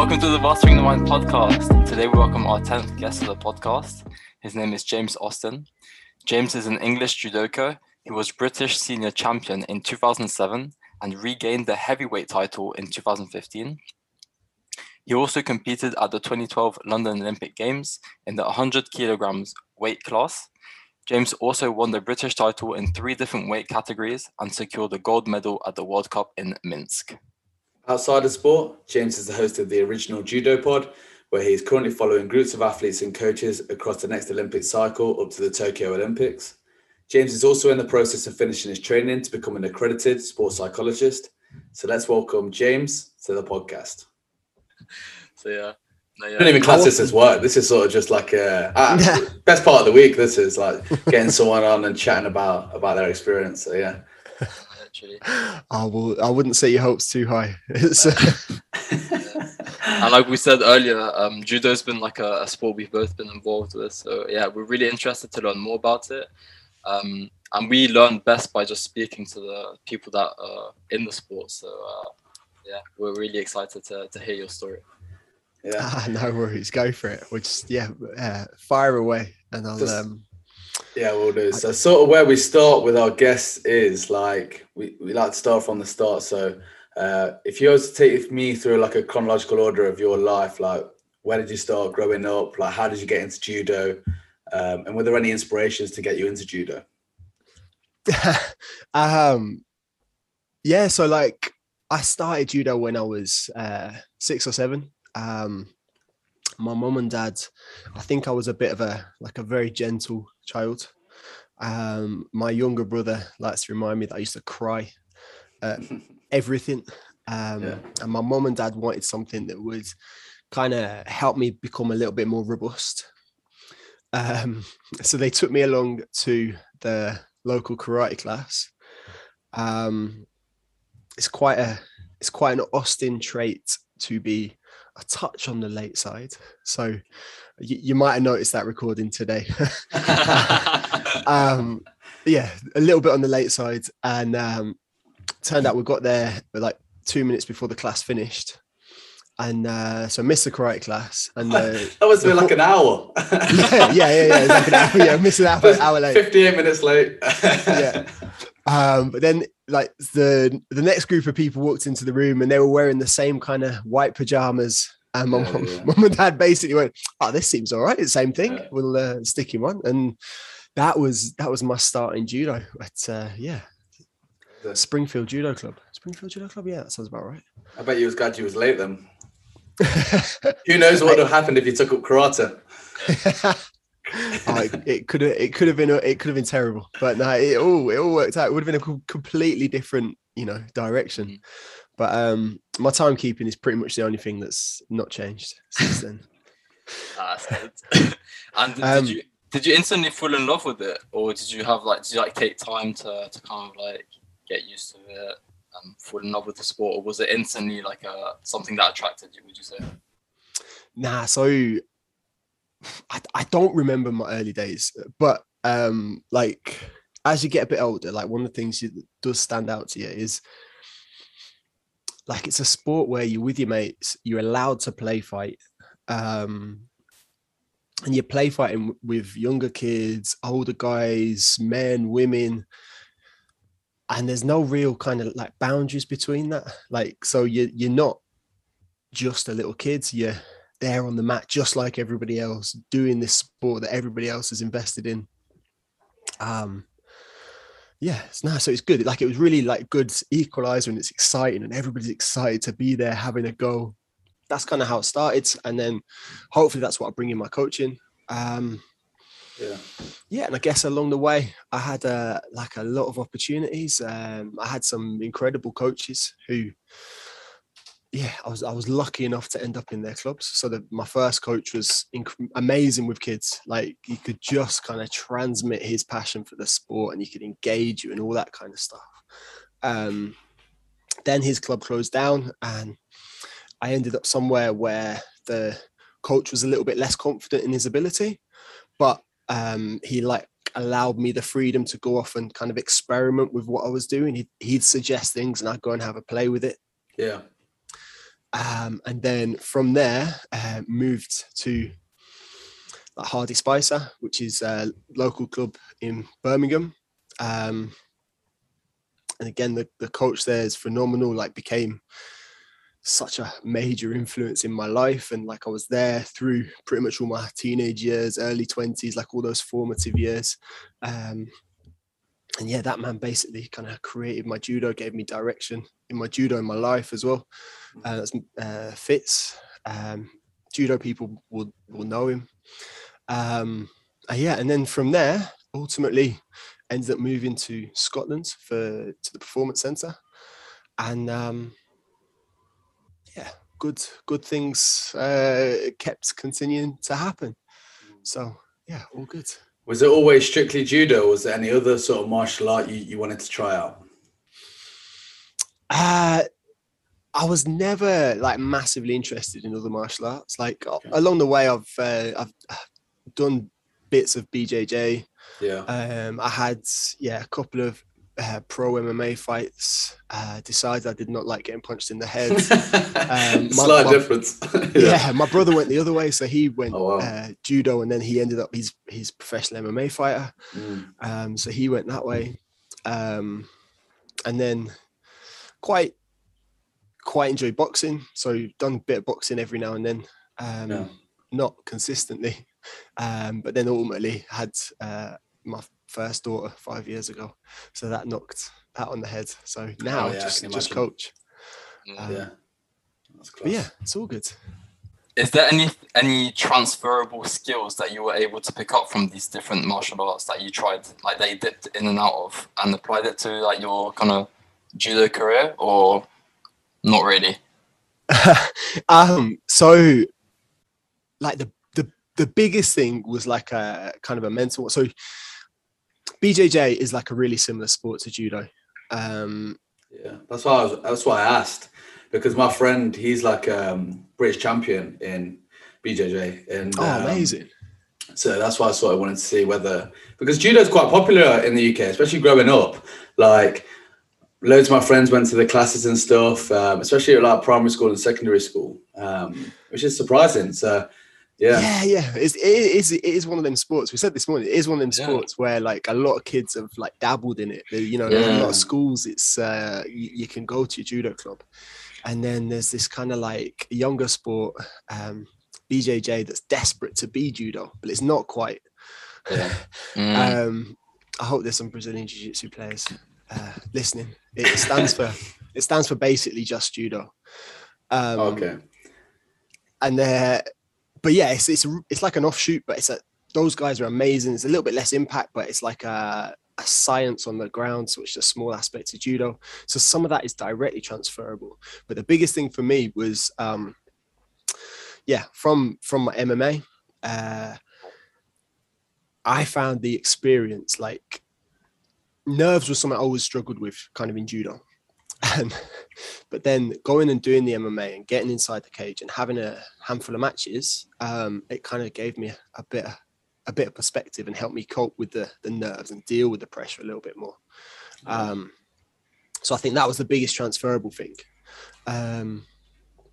Welcome to the Mastering the Mind podcast. Today we welcome our 10th guest of the podcast. His name is James Austin. James is an English judoka. He was British senior champion in 2007 and regained the heavyweight title in 2015. He also competed at the 2012 London Olympic Games in the 100 kilograms weight class. James also won the British title in three different weight categories and secured a gold medal at the World Cup in Minsk. Outside of sport, James is the host of the original Judo Pod, where he is currently following groups of athletes and coaches across the next Olympic cycle up to the Tokyo Olympics. James is also in the process of finishing his training to become an accredited sports psychologist. So let's welcome James to the podcast. So yeah. No, yeah. I don't even class this as work. This is sort of just like a ah, best part of the week. This is like getting someone on and chatting about about their experience. So yeah. I will. I wouldn't set your hopes too high. and like we said earlier, um, judo's been like a, a, sport we've both been involved with. So yeah, we're really interested to learn more about it. Um, and we learn best by just speaking to the people that are in the sport. So uh, yeah, we're really excited to, to hear your story. Yeah, ah, no worries, go for it. We'll just yeah, uh, fire away, and I'll. Just, um, yeah, we'll do. So, sort of where we start with our guests is like we, we like to start from the start. So, uh, if you were to take me through like a chronological order of your life, like where did you start growing up? Like, how did you get into judo? Um, and were there any inspirations to get you into judo? um, yeah, so like I started judo when I was uh, six or seven. Um, my mom and dad, I think I was a bit of a like a very gentle child. Um, my younger brother likes to remind me that I used to cry everything. Um, yeah. And my mom and dad wanted something that would kind of help me become a little bit more robust. Um, so they took me along to the local karate class. Um, it's quite a it's quite an Austin trait to be a touch on the late side. So you, you might have noticed that recording today. um, yeah, a little bit on the late side, and um, turned out we got there like two minutes before the class finished. And uh, so I missed the karate class, and uh, that was been like an hour. yeah, yeah, yeah, yeah. Like an hour, yeah, missed an hour, hour late. Fifty-eight minutes late. yeah, um, but then like the the next group of people walked into the room, and they were wearing the same kind of white pajamas. And my yeah, mom, yeah. mom and dad basically went, "Oh, this seems all right. It's the same thing. Yeah. We'll uh, stick him on." And that was that was my start in judo. But uh, yeah, the Springfield Judo Club. Springfield Judo Club. Yeah, that sounds about right. I bet you was glad you was late then. Who knows what would have happened if you took up karate? oh, it, it could have it could have been it could have been terrible, but no, it all it all worked out. It would have been a completely different you know direction. Mm. But um, my timekeeping is pretty much the only thing that's not changed since then. ah, and did, um, you did you instantly fall in love with it, or did you have like did you like take time to to kind of like get used to it and fall in love with the sport, or was it instantly like a something that attracted you? Would you say? Nah, so I, I don't remember my early days, but um, like as you get a bit older, like one of the things that does stand out to you is like it's a sport where you're with your mates, you're allowed to play fight. Um, and you're play fighting with younger kids, older guys, men, women, and there's no real kind of like boundaries between that. Like, so you you're not just a little kid. You're there on the mat just like everybody else, doing this sport that everybody else is invested in. Um, yeah, it's nice. So it's good. Like it was really like good equalizer and it's exciting and everybody's excited to be there having a go. That's kind of how it started. And then hopefully that's what I bring in my coaching. Um, yeah yeah and i guess along the way i had uh, like a lot of opportunities um, i had some incredible coaches who yeah i was i was lucky enough to end up in their clubs so my first coach was inc- amazing with kids like he could just kind of transmit his passion for the sport and he could engage you and all that kind of stuff um, then his club closed down and i ended up somewhere where the coach was a little bit less confident in his ability but um, he like allowed me the freedom to go off and kind of experiment with what I was doing. He'd, he'd suggest things and I'd go and have a play with it. Yeah. Um, and then from there, uh, moved to Hardy Spicer, which is a local club in Birmingham. Um, and again, the, the coach there is phenomenal. Like, became such a major influence in my life. And like, I was there through pretty much all my teenage years, early 20s, like all those formative years. Um, and yeah, that man basically kind of created my judo, gave me direction in my judo in my life as well. Uh, that's uh, Fitz. Um, judo people will will know him. Um, uh, yeah, and then from there, ultimately, ended up moving to Scotland for to the performance centre, and um, yeah, good good things uh, kept continuing to happen. So yeah, all good. Was it always strictly judo, or was there any other sort of martial art you, you wanted to try out? Uh, I was never like massively interested in other martial arts. Like okay. along the way, I've uh, I've done bits of BJJ. Yeah. Um, I had yeah a couple of uh, pro MMA fights. Uh, decided I did not like getting punched in the head. Um, my, Slight my, difference. yeah. yeah. my brother went the other way, so he went oh, wow. uh, judo, and then he ended up he's he's professional MMA fighter. Mm. Um, so he went that way, um, and then quite quite enjoy boxing. So done a bit of boxing every now and then, um, yeah. not consistently. Um, but then ultimately had uh, my first daughter five years ago, so that knocked that on the head. So now oh, yeah, just just coach. Um, yeah, yeah, it's all good. Is there any any transferable skills that you were able to pick up from these different martial arts that you tried, like they dipped in and out of, and applied it to like your kind of judo career, or not really? um, so like the the the biggest thing was like a kind of a mental. So BJJ is like a really similar sport to judo. Um, yeah, that's why I was, that's why I asked because my friend he's like um British champion in BJJ and oh um, amazing. So that's why I sort of wanted to see whether because judo is quite popular in the UK, especially growing up. Like loads of my friends went to the classes and stuff, um, especially at like primary school and secondary school, um, which is surprising. So yeah, yeah, yeah. It's, it is it is one of them sports. We said this morning. It is one of them yeah. sports where like a lot of kids have like dabbled in it. You know, yeah. a lot of schools. It's uh, you, you, can go to your judo club, and then there's this kind of like younger sport, um, BJJ, that's desperate to be judo, but it's not quite. Yeah. Mm. um, I hope there's some Brazilian jiu-jitsu players uh, listening. It stands for it stands for basically just judo. Um, okay. And they're but yeah, it's it's it's like an offshoot, but it's a those guys are amazing. It's a little bit less impact, but it's like a, a science on the ground, so it's a small aspect of judo. So some of that is directly transferable. But the biggest thing for me was, um, yeah, from from my MMA, uh, I found the experience like nerves was something I always struggled with, kind of in judo. And, but then going and doing the MMA and getting inside the cage and having a handful of matches, um, it kind of gave me a, a bit a bit of perspective and helped me cope with the the nerves and deal with the pressure a little bit more. Um, so I think that was the biggest transferable thing. Um,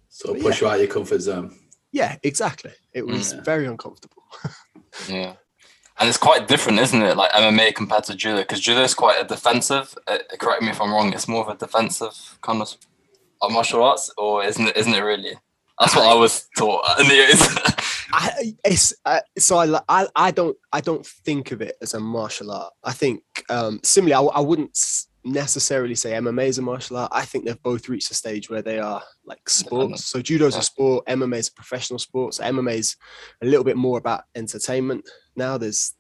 so push yeah. you out your comfort zone. Yeah, exactly. It was yeah. very uncomfortable. yeah and it's quite different, isn't it? Like MMA compared to judo, because judo is quite a defensive. Uh, correct me if I'm wrong. It's more of a defensive kind of, martial arts, or isn't it? Isn't it really? That's what I, I was taught. I, it's uh, so I, I I don't I don't think of it as a martial art. I think um, similarly, I, I wouldn't necessarily say MMA is a martial art. I think they've both reached a stage where they are like sports. So judo's yeah. a sport, MMA is a professional sport. So MMA is a little bit more about entertainment. Now there's,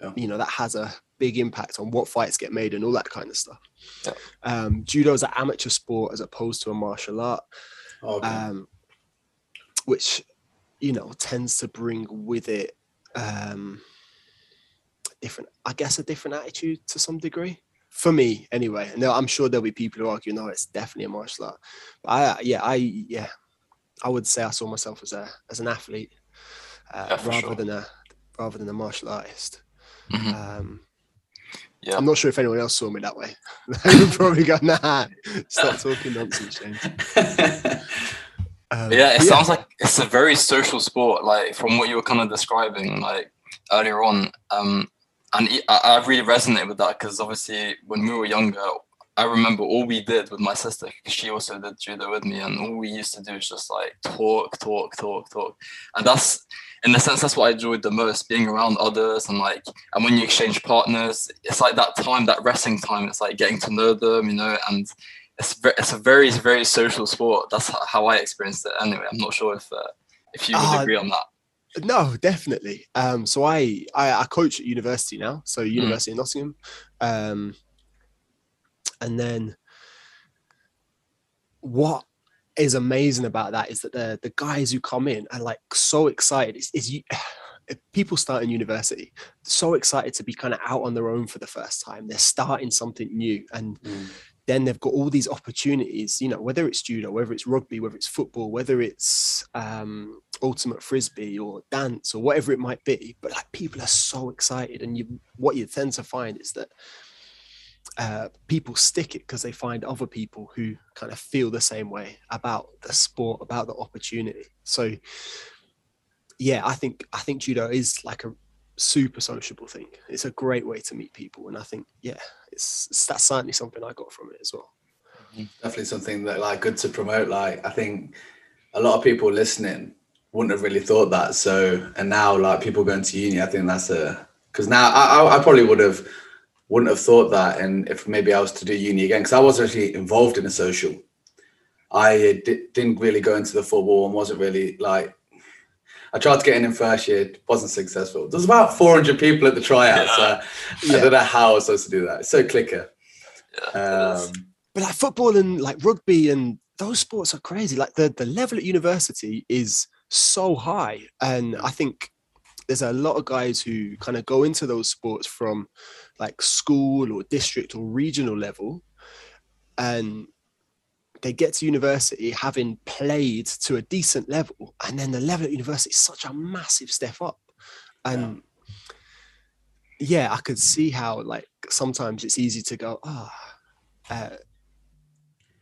yeah. you know, that has a big impact on what fights get made and all that kind of stuff. Yeah. Um, judo is an amateur sport as opposed to a martial art, okay. um, which you know tends to bring with it um, different, I guess, a different attitude to some degree for me anyway. No, I'm sure there'll be people who argue, no, it's definitely a martial art. But I, yeah, I, yeah, I would say I saw myself as a as an athlete uh, yeah, rather sure. than a rather than a martial artist. Mm-hmm. Um, yeah. I'm not sure if anyone else saw me that way. they would probably go, nah, stop talking nonsense, James. Um, yeah, it but sounds like it's a very social sport. Like from what you were kind of describing, like earlier on, um, and I, I really resonate with that because obviously when we were younger, I remember all we did with my sister. She also did judo with me, and all we used to do is just like talk, talk, talk, talk, and that's in a sense that's what I enjoyed the most, being around others and like, and when you exchange partners, it's like that time, that resting time. It's like getting to know them, you know, and it's it's a very very social sport. That's how I experienced it. Anyway, I'm not sure if uh, if you would Ah, agree on that. No, definitely. Um, so I, I I coach at university now, so University of Nottingham, um, and then what is amazing about that is that the the guys who come in are like so excited. Is you. People start in university so excited to be kind of out on their own for the first time. They're starting something new, and then they've got all these opportunities you know whether it's judo whether it's rugby whether it's football whether it's um, ultimate frisbee or dance or whatever it might be but like people are so excited. And you what you tend to find is that uh, people stick it because they find other people who kind of feel the same way about the sport about the opportunity. So yeah i think i think judo is like a super sociable thing. It's a great way to meet people and i think yeah it's, it's that's certainly something i got from it as well. Mm-hmm. Definitely something that like good to promote like i think a lot of people listening wouldn't have really thought that so and now like people going to uni i think that's a because now I, I, probably would have wouldn't have thought that and if maybe i was to do uni again because i was actually involved in a social. I di- didn't really go into the football and wasn't really like I tried to get in in first year, wasn't successful. There's about 400 people at the tryouts. So I don't know how I was supposed to do that. It's so clicker. Yeah. Um, but like football and like rugby and those sports are crazy like the the level at university is so high and i think there's a lot of guys who kind of go into those sports from like school or district or regional level and they get to university having played to a decent level and then the level at university is such a massive step up and yeah, I could see how like sometimes it's easy to go, ah, uh,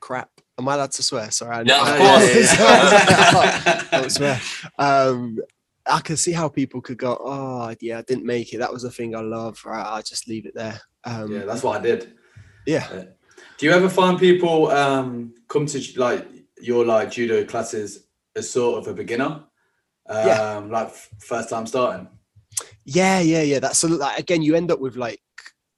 crap. Am I allowed to swear? Sorry. I Yeah, of I- course. Don't swear. Um, I can see how people could go, oh yeah, I didn't make it. That was the thing I love. Right, I'll just leave it there. Um, yeah, that's what I did. yeah. Do you ever find people um, come to like your like judo classes as sort of a beginner? Um, Yeah. Like f- first time starting. Yeah, yeah, yeah. That's so like, again, you end up with like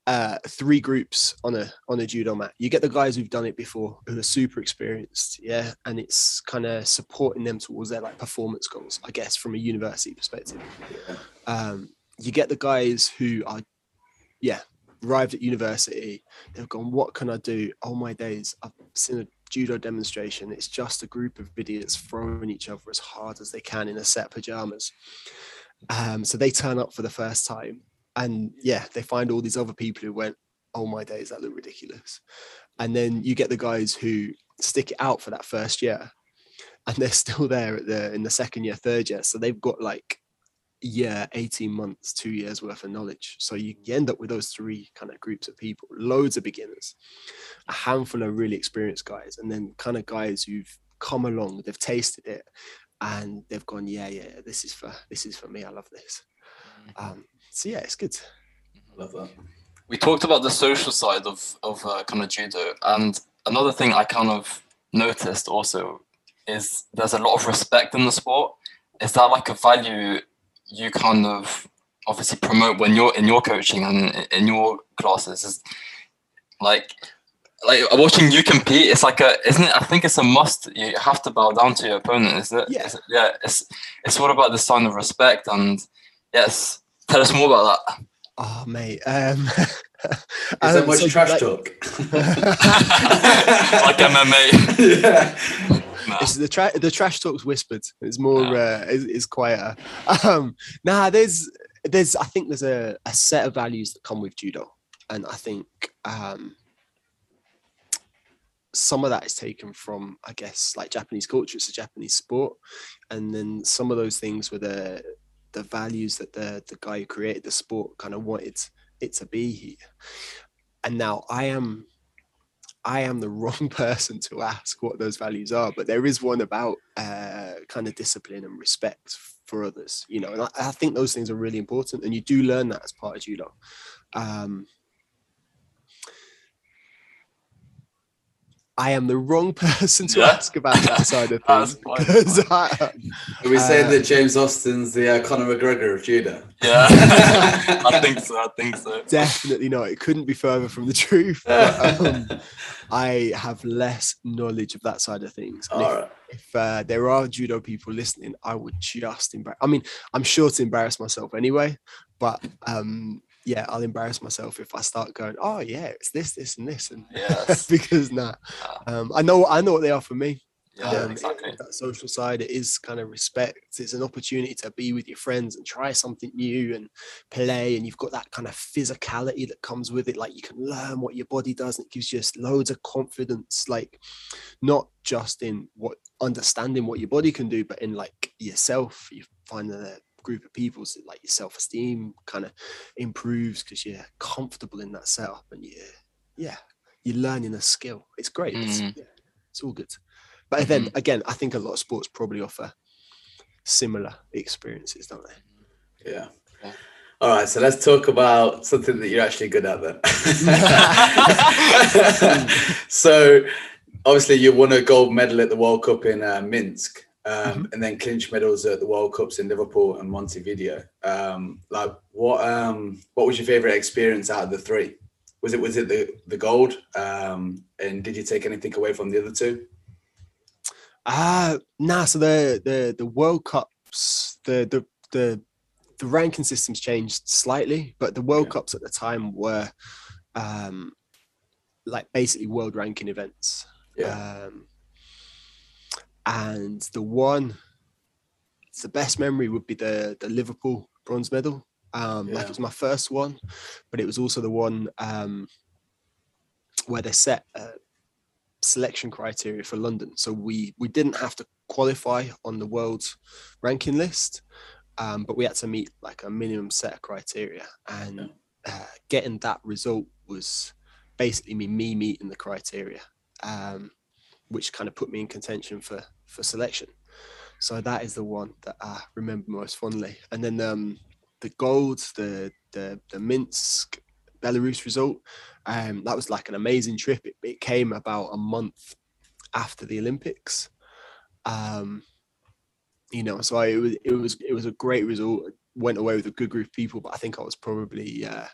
uh three groups on a on a judo mat. You get the guys who've done it before, who are super experienced, yeah, and it's kind of supporting them towards their like performance goals, I guess, from a university perspective. Yeah. Um, you get the guys who are, yeah, arrived at university. They've gone, what can I do? Oh my days, I've seen a judo demonstration. It's just a group of idiots throwing each other as hard as they can in a set pajamas. Um, so they turn up for the first time, and yeah, they find all these other people who went, "Oh my days, that looked ridiculous." And then you get the guys who stick it out for that first year, and they're still there at the in the second year, third year. So they've got like year, 18 months, two years worth of knowledge. So you, you end up with those three kind of groups of people, loads of beginners, a handful of really experienced guys, and then kind of guys who've come along, they've tasted it, and they've gone, yeah, yeah, this is for this is for me. I love this. Um, so yeah, it's good. Love that. we talked about the social side of of uh, kind of judo, and another thing I kind of noticed also is there's a lot of respect in the sport. Is that like a value you kind of obviously promote when you're in your coaching and in your classes? Is like like watching you compete. It's like a isn't it? I think it's a must. You have to bow down to your opponent. Is it? Yeah. Is it- yeah. It's it's all about the sign of respect and yes. Tell us more about that. Oh mate, um, Is um, there much so, trash like- talk? like MMA. yeah. Nah. It's the tra- the trash talk's whispered. It's more Ah. uh, is, is quieter. Um, nah, there's there's I think there's a, a set of values that come with judo, and I think um, some of that is taken from I guess like Japanese culture. It's a Japanese sport, and then some of those things were the the values that the the guy who created the sport kind of wanted it to be here. And now I am I am the wrong person to ask what those values are, but there is one about uh, kind of discipline and respect for others, you know, and I, I, think those things are really important, and you do learn that as part of judo. Um, I am the wrong person to yeah. ask about that side of things. because I, Are we uh, saying that James Austin's the uh, Conor McGregor of judo? Yeah, I think so. I think so. Definitely not. It couldn't be further from the truth. But, um, I have less knowledge of that side of things. And if, right. if uh, there are judo people listening, I would just embarrass. I mean, I'm sure to embarrass myself anyway, but um, yeah, I'll embarrass myself if I start going, oh yeah, it's this, this, and this, and yes. because nah, um, I know I know what they are for me. Yeah, um, exactly. That social side, it is kind of respect. It's an opportunity to be with your friends and try something new and play. And you've got that kind of physicality that comes with it. Like you can learn what your body does, and it gives you just loads of confidence. Like not just in what understanding what your body can do, but in like yourself. You find that group of people so like your self-esteem kind of improves because you're comfortable in that setup and you yeah you're learning a skill. It's great. Mm. it's, yeah, it's all good. But mm-hmm. then again i think a lot of sports probably offer similar experiences don't they? Yeah. All right, so let's talk about something that you're actually good at then. so, obviously, you won a gold medal at the World Cup in uh, Minsk um, mm-hmm. and then clinch medals at the World Cups in Liverpool and Montevideo. Um, like, what um, what was your favorite experience out of the three? Was it was it the the gold? Um, and did you take anything away from the other two? Uh nah. So the the the World Cups, the the the the ranking systems changed slightly, but the World yeah. Cups at the time were um, like basically world ranking events. Yeah. Um, and the one the best memory would be the the Liverpool bronze medal. Um, yeah. Like it was my first one, but it was also the one um, where they set a selection criteria for London. So we we didn't have to qualify on the world ranking list, um, but we had to meet like a minimum set of criteria, and uh, getting that result was basically me me meeting the criteria, um, which kind of put me in contention for for selection. So that is the one that I remember most fondly. And then um, the gold, the the the Minsk Belarus result, um, that was like an amazing trip. It, it came about a month after the Olympics. Um, you know, so I, it was it was it was a great result. Went away with a good group of people, but I think I was probably uh,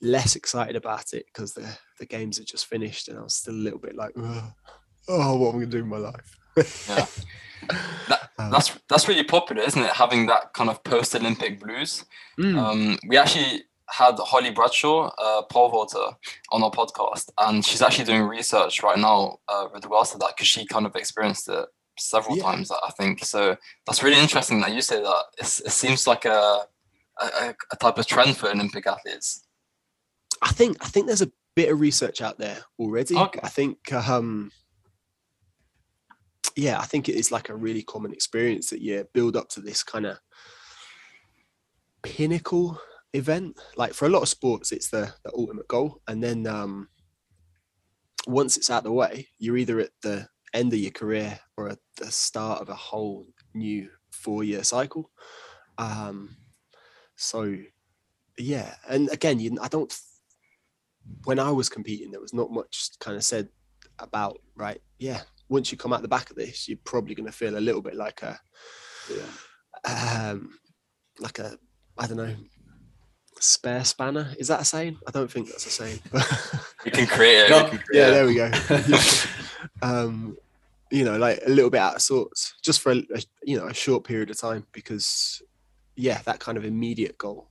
less excited about it because the the games had just finished, and I was still a little bit like, oh, what am I going to do in my life? Yeah. That, um, that's that's really popular, isn't it? Having that kind of post-Olympic blues. Mm. Um, we actually had Holly Bradshaw, uh, pole vaulter, on our podcast, and she's actually doing research right now uh, with regards to that because she kind of experienced it several yeah. times. I think so. That's really interesting that you say that. It's, it seems like a, a, a type of trend for Olympic athletes. I think I think there's a bit of research out there already. Okay. I think um, yeah, I think it is like a really common experience that you build up to this kind of pinnacle event. Like for a lot of sports, it's the, the ultimate goal. And then um, once it's out of the way, you're either at the end of your career or at the start of a whole new four year cycle. Um, so, yeah. And again, you, I don't, when I was competing, there was not much kind of said about, right, yeah, once you come out the back of this, you're probably going to feel a little bit like a, yeah. um, like a, I don't know, spare spanner. Is that a saying? I don't think that's a saying. you can create it. Not, create yeah, it. there we go. um, you know, like a little bit out of sorts, just for a, a, you know a short period of time, because yeah, that kind of immediate goal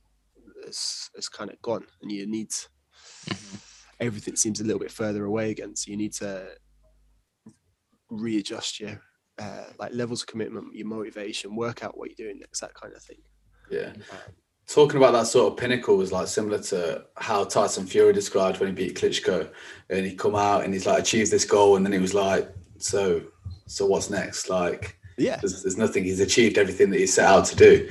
is is kind of gone, and you need mm-hmm. everything seems a little bit further away again. So you need to readjust your uh, like levels of commitment, your motivation, work out what you're doing next, that kind of thing. Yeah. Um, Talking about that sort of pinnacle was like similar to how Tyson Fury described when he beat Klitschko, and he come out and he's like achieved this goal, and then he was like, so, so what's next? Like, yeah, there's, there's nothing. He's achieved everything that he set out to do.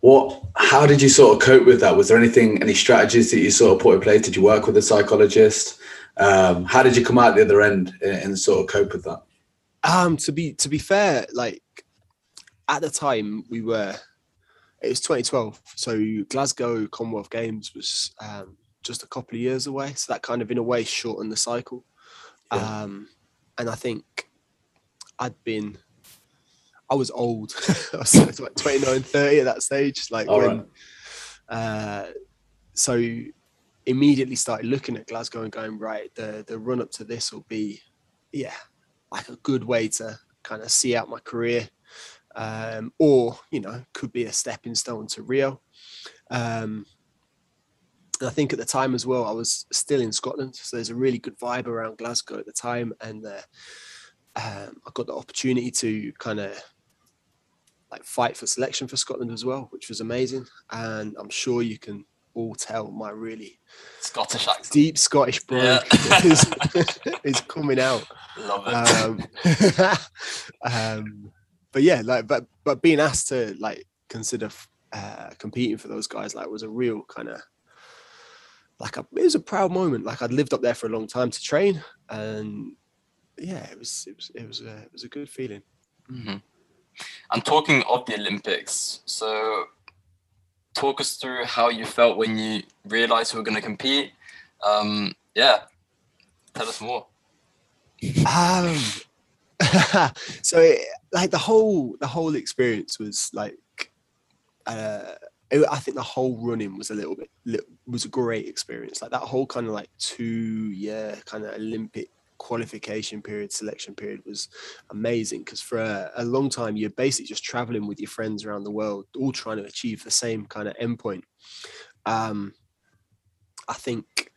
What? How did you sort of cope with that? Was there anything, any strategies that you sort of put in place? Did you work with a psychologist? Um, how did you come out the other end and, and sort of cope with that? Um, to be to be fair, like at the time we were, it was 2012, so Glasgow Commonwealth Games was um, just a couple of years away, so that kind of in a way shortened the cycle. Yeah. Um, and I think I'd been, I was old, I was like 29, 30 at that stage, like All when, right. uh, so immediately started looking at Glasgow and going right. The the run up to this will be, yeah, like a good way to kind of see out my career, um, or you know, could be a stepping stone to Rio. Um, I think at the time as well, I was still in Scotland, so there's a really good vibe around Glasgow at the time, and uh, um, I got the opportunity to kind of like fight for selection for Scotland as well, which was amazing. And I'm sure you can all tell my really Scottish accent. deep Scottish brogue Yeah. is, is coming out. Love it. Um, um, but yeah, like, but but being asked to like consider uh, competing for those guys, like, was a real kind of like a, it was a proud moment. Like I'd lived up there for a long time to train, and yeah, it was it was it was a, it was a good feeling. hmm And talking of the Olympics, so talk us through how you felt when you realized you were going to compete. Um, yeah, tell us more. Um, so it, like the whole the whole experience was like, uh, it, I think the whole running was a little bit was a great experience. Like that whole kind of like two year kind of Olympic qualification period, selection period was amazing because for a, a long time you're basically just traveling with your friends around the world, all trying to achieve the same kind of endpoint. Um, I think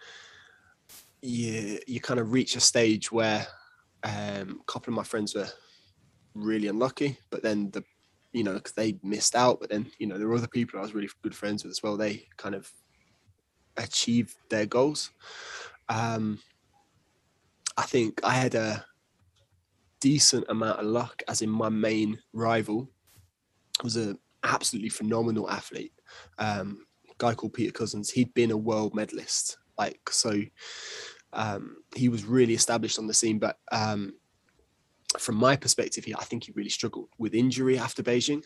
you you kind of reach a stage where um, a couple of my friends were really unlucky, but then the you know 'cause they missed out, but then you know there were other people I was really good friends with as well. They kind of achieved their goals. Um, I think I had a decent amount of luck, as in my main rival was an absolutely phenomenal athlete. Um, guy called Peter Cousins. He'd been a world medalist, like so. Um, he was really established on the scene, but um, from my perspective, he, I think he really struggled with injury after Beijing.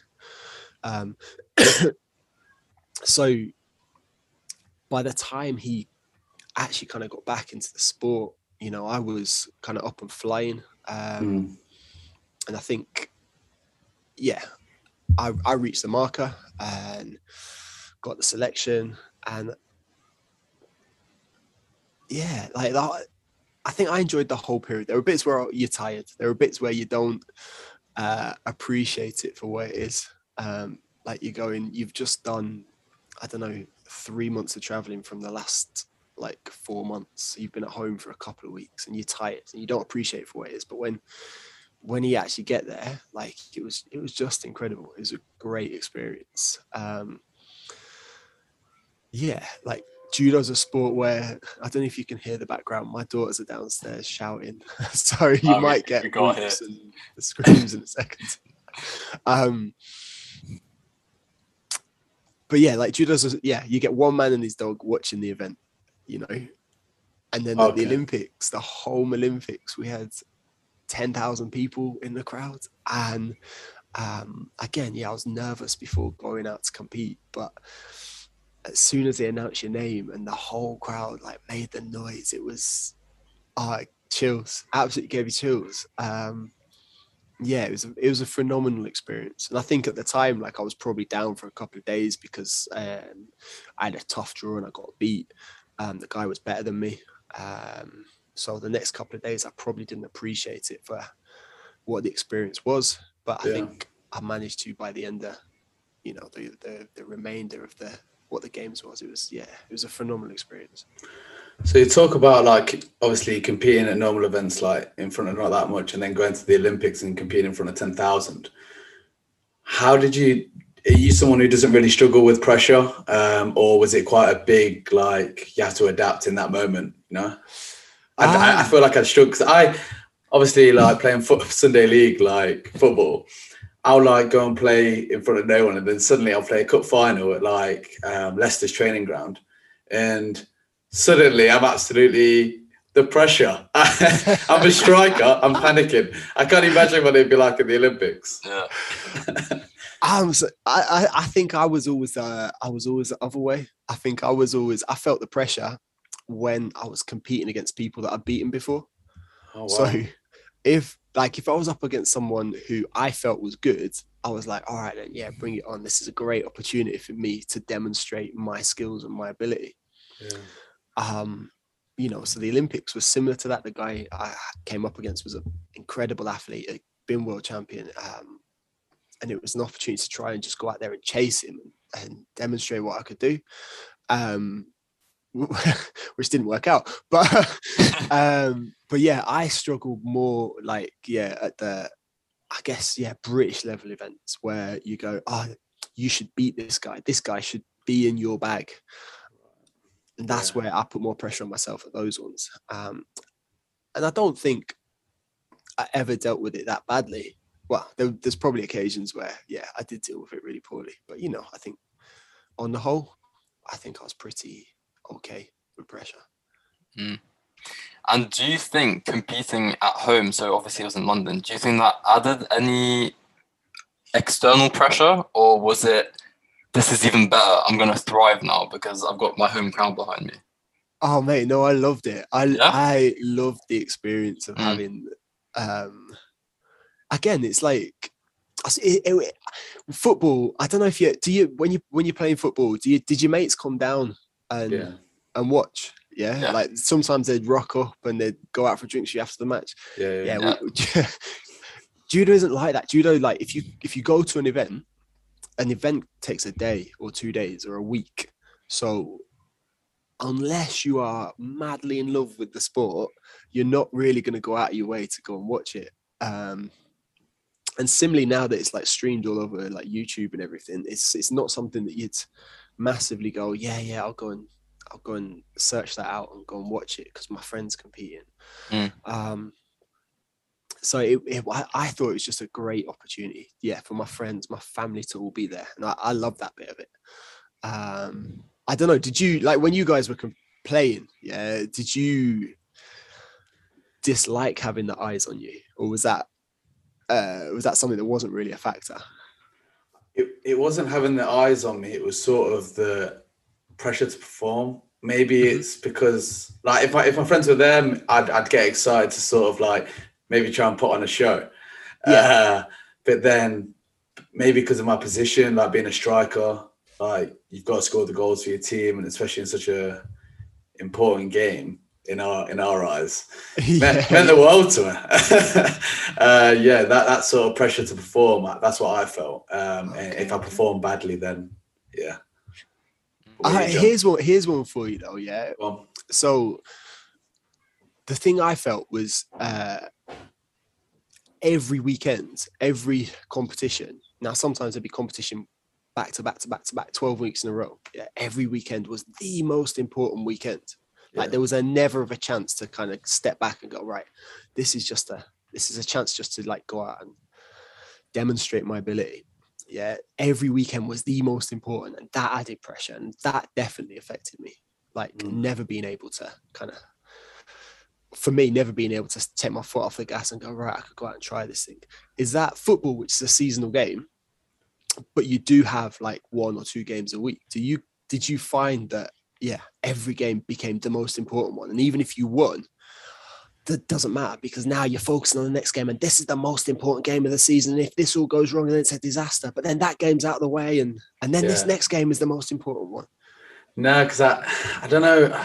Um, so by the time he actually kind of got back into the sport, you know, I was kind of up and flying. Um, Mm. and I think, yeah, I, I reached the marker and got the selection, and yeah, like that. I think I enjoyed the whole period. There were bits where you're tired. There were bits where you don't uh, appreciate it for what it is. Um, like you're going, you've just done, I don't know, three months of traveling from the last like four months. You've been at home for a couple of weeks and you're tired and you don't appreciate it for what it is. But when when you actually get there, like it was it was just incredible. It was a great experience. Um, yeah, like judo's a sport where I don't know if you can hear the background. My daughters are downstairs shouting, so you Oh, might get we got whoops and screams in a second. Um, but yeah, like judo's, yeah, you get one man and his dog watching the event, you know, and then at the Olympics, the home Olympics, we had ten thousand people in the crowd, and um, again, yeah, I was nervous before going out to compete, but as soon as they announced your name and the whole crowd like made the noise, it was uh chills, absolutely gave you chills. Um, yeah, it was a, it was a phenomenal experience, and I think at the time, like I was probably down for a couple of days because um, I had a tough draw and I got beat. Um, the guy was better than me, um, so the next couple of days I probably didn't appreciate it for what the experience was. But I Yeah. think I managed to by the end of, you know, the the, the remainder of the what the games was. It was yeah, it was a phenomenal experience. So you talk about like obviously competing at normal events like in front of not that much, and then going to the Olympics and competing in front of ten thousand. How did you? Are you someone who doesn't really struggle with pressure, um, or was it quite a big like you have to adapt in that moment? You know, I, I, I Um, feel like I struggle because I obviously like playing foot, Sunday league like football. I'll like go and play in front of no one, and then suddenly I'll play a cup final at like um, Leicester's training ground, and suddenly I'm absolutely the pressure. I'm a striker. I'm panicking. I can't imagine what it'd be like at the Olympics. Yeah. Um, so I, I, I think I was always, uh, I was always the other way. I think I was always, I felt the pressure when I was competing against people that I've beaten before. Oh, wow. So if like if I was up against someone who I felt was good, I was like, all right then, yeah, bring it on. This is a great opportunity for me to demonstrate my skills and my ability. yeah. Um, you know, so the Olympics was similar to that. The guy I came up against was an incredible athlete, been world champion. Um, and it was an opportunity to try and just go out there and chase him and, demonstrate what I could do. Um, which didn't work out. But um, but yeah, I struggled more like yeah at the I guess yeah British level events where you go, oh, you should beat this guy. This guy should be in your bag. And that's Yeah. where I put more pressure on myself at those ones. Um, and I don't think I ever dealt with it that badly. Well, there, there's probably occasions where, yeah, I did deal with it really poorly. But you know, I think on the whole, I think I was pretty okay with pressure. And do you think competing at home, so obviously it was in London, do you think that added any external pressure or was it this is even better? I'm gonna thrive now because I've got my home crowd behind me. Oh mate, no, I loved it. I Yeah? I loved the experience of Mm. having um again, it's like it- it- football. I don't know if you do you when you when you're playing football, do you did your mates come down and Yeah. and watch? Yeah? Yeah. like sometimes they'd rock up and they'd go out for drinks you after the match. Yeah. Yeah. Yeah, we- judo isn't like that. Judo, like if you if you go to an event, an event takes a day or two days or a week. So unless you are madly in love with the sport, you're not really going to go out of your way to go and watch it. Um, and similarly, now that it's like streamed all over like YouTube and everything, it's it's not something that you'd massively go, yeah, yeah, I'll go and I'll go and search that out and go and watch it because my friend's competing. Mm. Um, so it, it, I, I thought it was just a great opportunity, yeah, for my friends, my family to all be there, and I, I love that bit of it. Um, I don't know. Did you like when you guys were com- playing? Yeah, did you dislike having the eyes on you, or was that uh, was that something that wasn't really a factor? it, it wasn't having the eyes on me it was sort of the pressure to perform maybe Mhm. it's because like if, I, if my friends were there I'd, I'd get excited to sort of like maybe try and put on a show Yeah. uh, but then maybe because of my position like being a striker like you've got to score the goals for your team and especially in such a important game in our in our eyes meant, meant the world to her. uh, yeah, that that sort of pressure to perform. uh, That's what I felt. Um, and if I perform badly, then yeah. What about you, John? here's one. Here's one for you though. Yeah. On. So the thing I felt was uh, every weekend, every competition. Now sometimes there'd be competition back to back to back to back, twelve weeks in a row. Yeah. Every weekend was the most important weekend. Like there was a never of a chance to kind of step back and go right. This is just a this is a chance just to like go out and demonstrate my ability. Yeah, every weekend was the most important, and that added pressure, and that definitely affected me. Like Mm. never being able to kind of, for me, never being able to take my foot off the gas and go right. I could go out and try this thing. Is that football, which is a seasonal game, but you do have like one or two games a week? Do you did you find that yeah, every game became the most important one. And even if you won, that doesn't matter because now you're focusing on the next game and this is the most important game of the season. And if this all goes wrong, then it's a disaster. But then that game's out of the way and and then this next game is the most important one. No, because I, I don't know.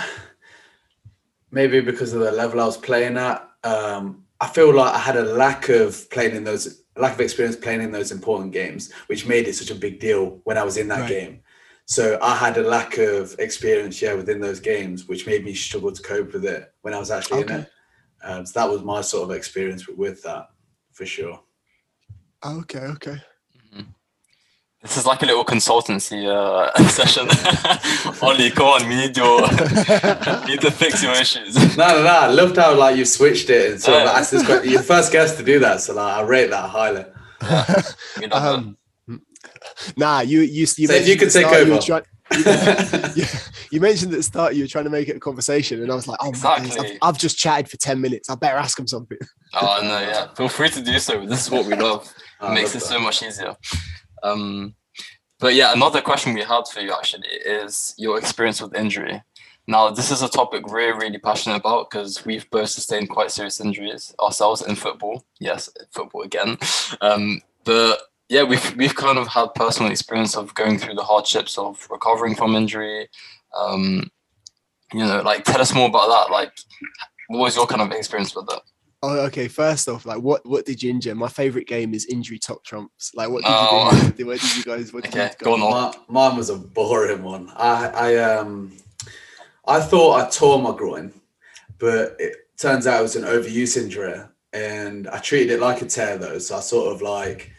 Maybe because of the level I was playing at, um, I feel like I had a lack of playing in those, lack of experience playing in those important games, which made it such a big deal when I was in that Right. game. So I had a lack of experience, yeah, within those games, which made me struggle to cope with it when I was actually in Okay. it. Um, so that was my sort of experience with, with that, for sure. Okay, okay. This is like a little consultancy uh, session. Ollie, come on, we need your we need to fix your issues. No, no, no. I loved how like you switched it and sort of Yeah. asked this question. You're first guest to do that, so like I rate that highly. We love um, nah, you you, you So if you mentioned could at the take start you were over. try- yeah, you mentioned at the start you were trying to make it a conversation, and I was like, "Oh my days, I've, I've just chatted for ten minutes. I better ask him something." Oh no, yeah. Feel free to do so. This is what we love. It makes love it that. so much easier. Um, but yeah, another question we had for you actually is your experience with injury. Now, this is a topic we're really passionate about because we've both sustained quite serious injuries ourselves in football. Yes, football again. Um, but yeah, we've we've kind of had personal experience of going through the hardships of recovering from injury. Um, you know, like tell us more about that. Like, what was your kind of experience with that? Oh, okay. First off, like, what what did you injure? My favorite game is injury top trumps. Like, what did Oh. you do? Where did you guys? What did Okay, you go on. Mi- mine was a boring one. I, I um, I thought I tore my groin, but it turns out it was an overuse injury, and I treated it like a tear though. So I sort of like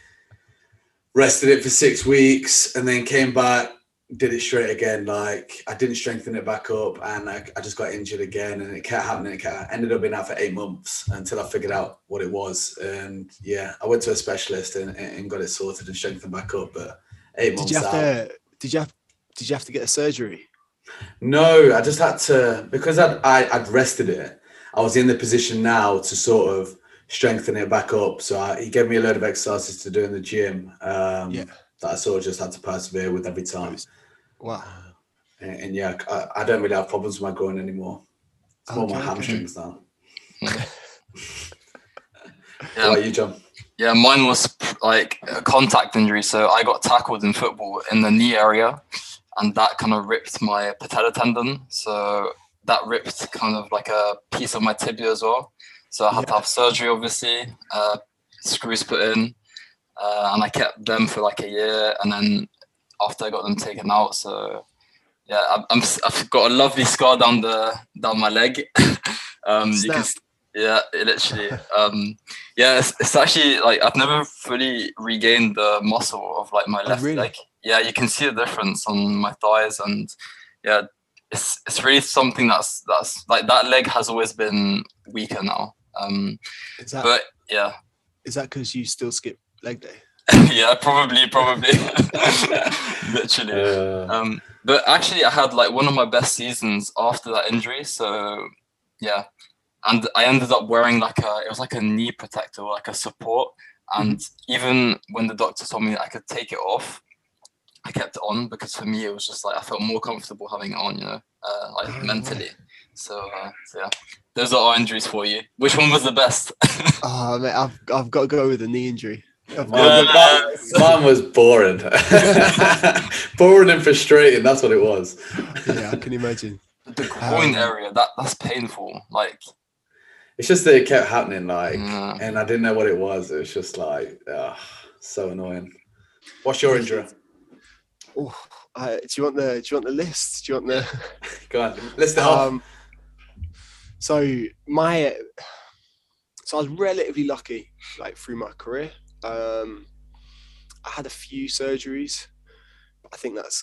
rested it for six weeks, and then came back, did it straight again. Like I didn't strengthen it back up, and I, I just got injured again, and it kept happening. It kept, ended up being out for eight months until I figured out what it was. And yeah, I went to a specialist and, and got it sorted and strengthened back up, but. Eight Did months you have out. to? Did you have? Did you have to get a surgery? No, I just had to because I'd, I, I'd rested it. I was in the position now to sort of strengthen it back up. So I, he gave me a load of exercises to do in the gym. Um, Yeah. That I sort of just had to persevere with every time. Wow. And, and yeah, I, I don't really have problems with my groin anymore. It's more my Okay, okay. hamstrings now. Yeah. What about you, John? Yeah, mine was like a contact injury. So I got tackled in football in the knee area, and that kind of ripped my patella tendon. So that ripped kind of like a piece of my tibia as well. So I had to have surgery, obviously, uh, screws put in, uh, and I kept them for like a year. And then after I got them taken out, so yeah, I'm, I'm I've got a lovely scar down the down my leg. um, you can yeah, it literally. Um, yeah, it's, it's actually like I've never fully regained the muscle of like my Oh, left really? leg. Yeah, you can see the difference on my thighs, and yeah, it's it's really something that's that's like that leg has always been weaker now. Um, Is that? but yeah, Is that because you still skip leg day? yeah, probably, probably, literally. Uh, Um, but actually, I had like one of my best seasons after that injury. So yeah, and I ended up wearing like a it was like a knee protector, like a support. And even when the doctor told me I could take it off, I kept it on because for me it was just like I felt more comfortable having it on, you know, uh, like Oh, mentally. So, uh, so yeah, those are our injuries for you. Which one was the best? Oh man, I've I've got to go with the knee injury. I've mine, to mine- mine was boring. boring and frustrating. That's what it was. yeah, I can imagine. the groin Um, area that that's painful. Like, It's just that it kept happening, like, Yeah. and I didn't know what it was. It was just like, ugh, so annoying. What's your injury? Oh, uh, do you want the do you want the list? Do you want the Go on, list it off. So my so I was relatively lucky like through my career. Um, I had a few surgeries. I think that's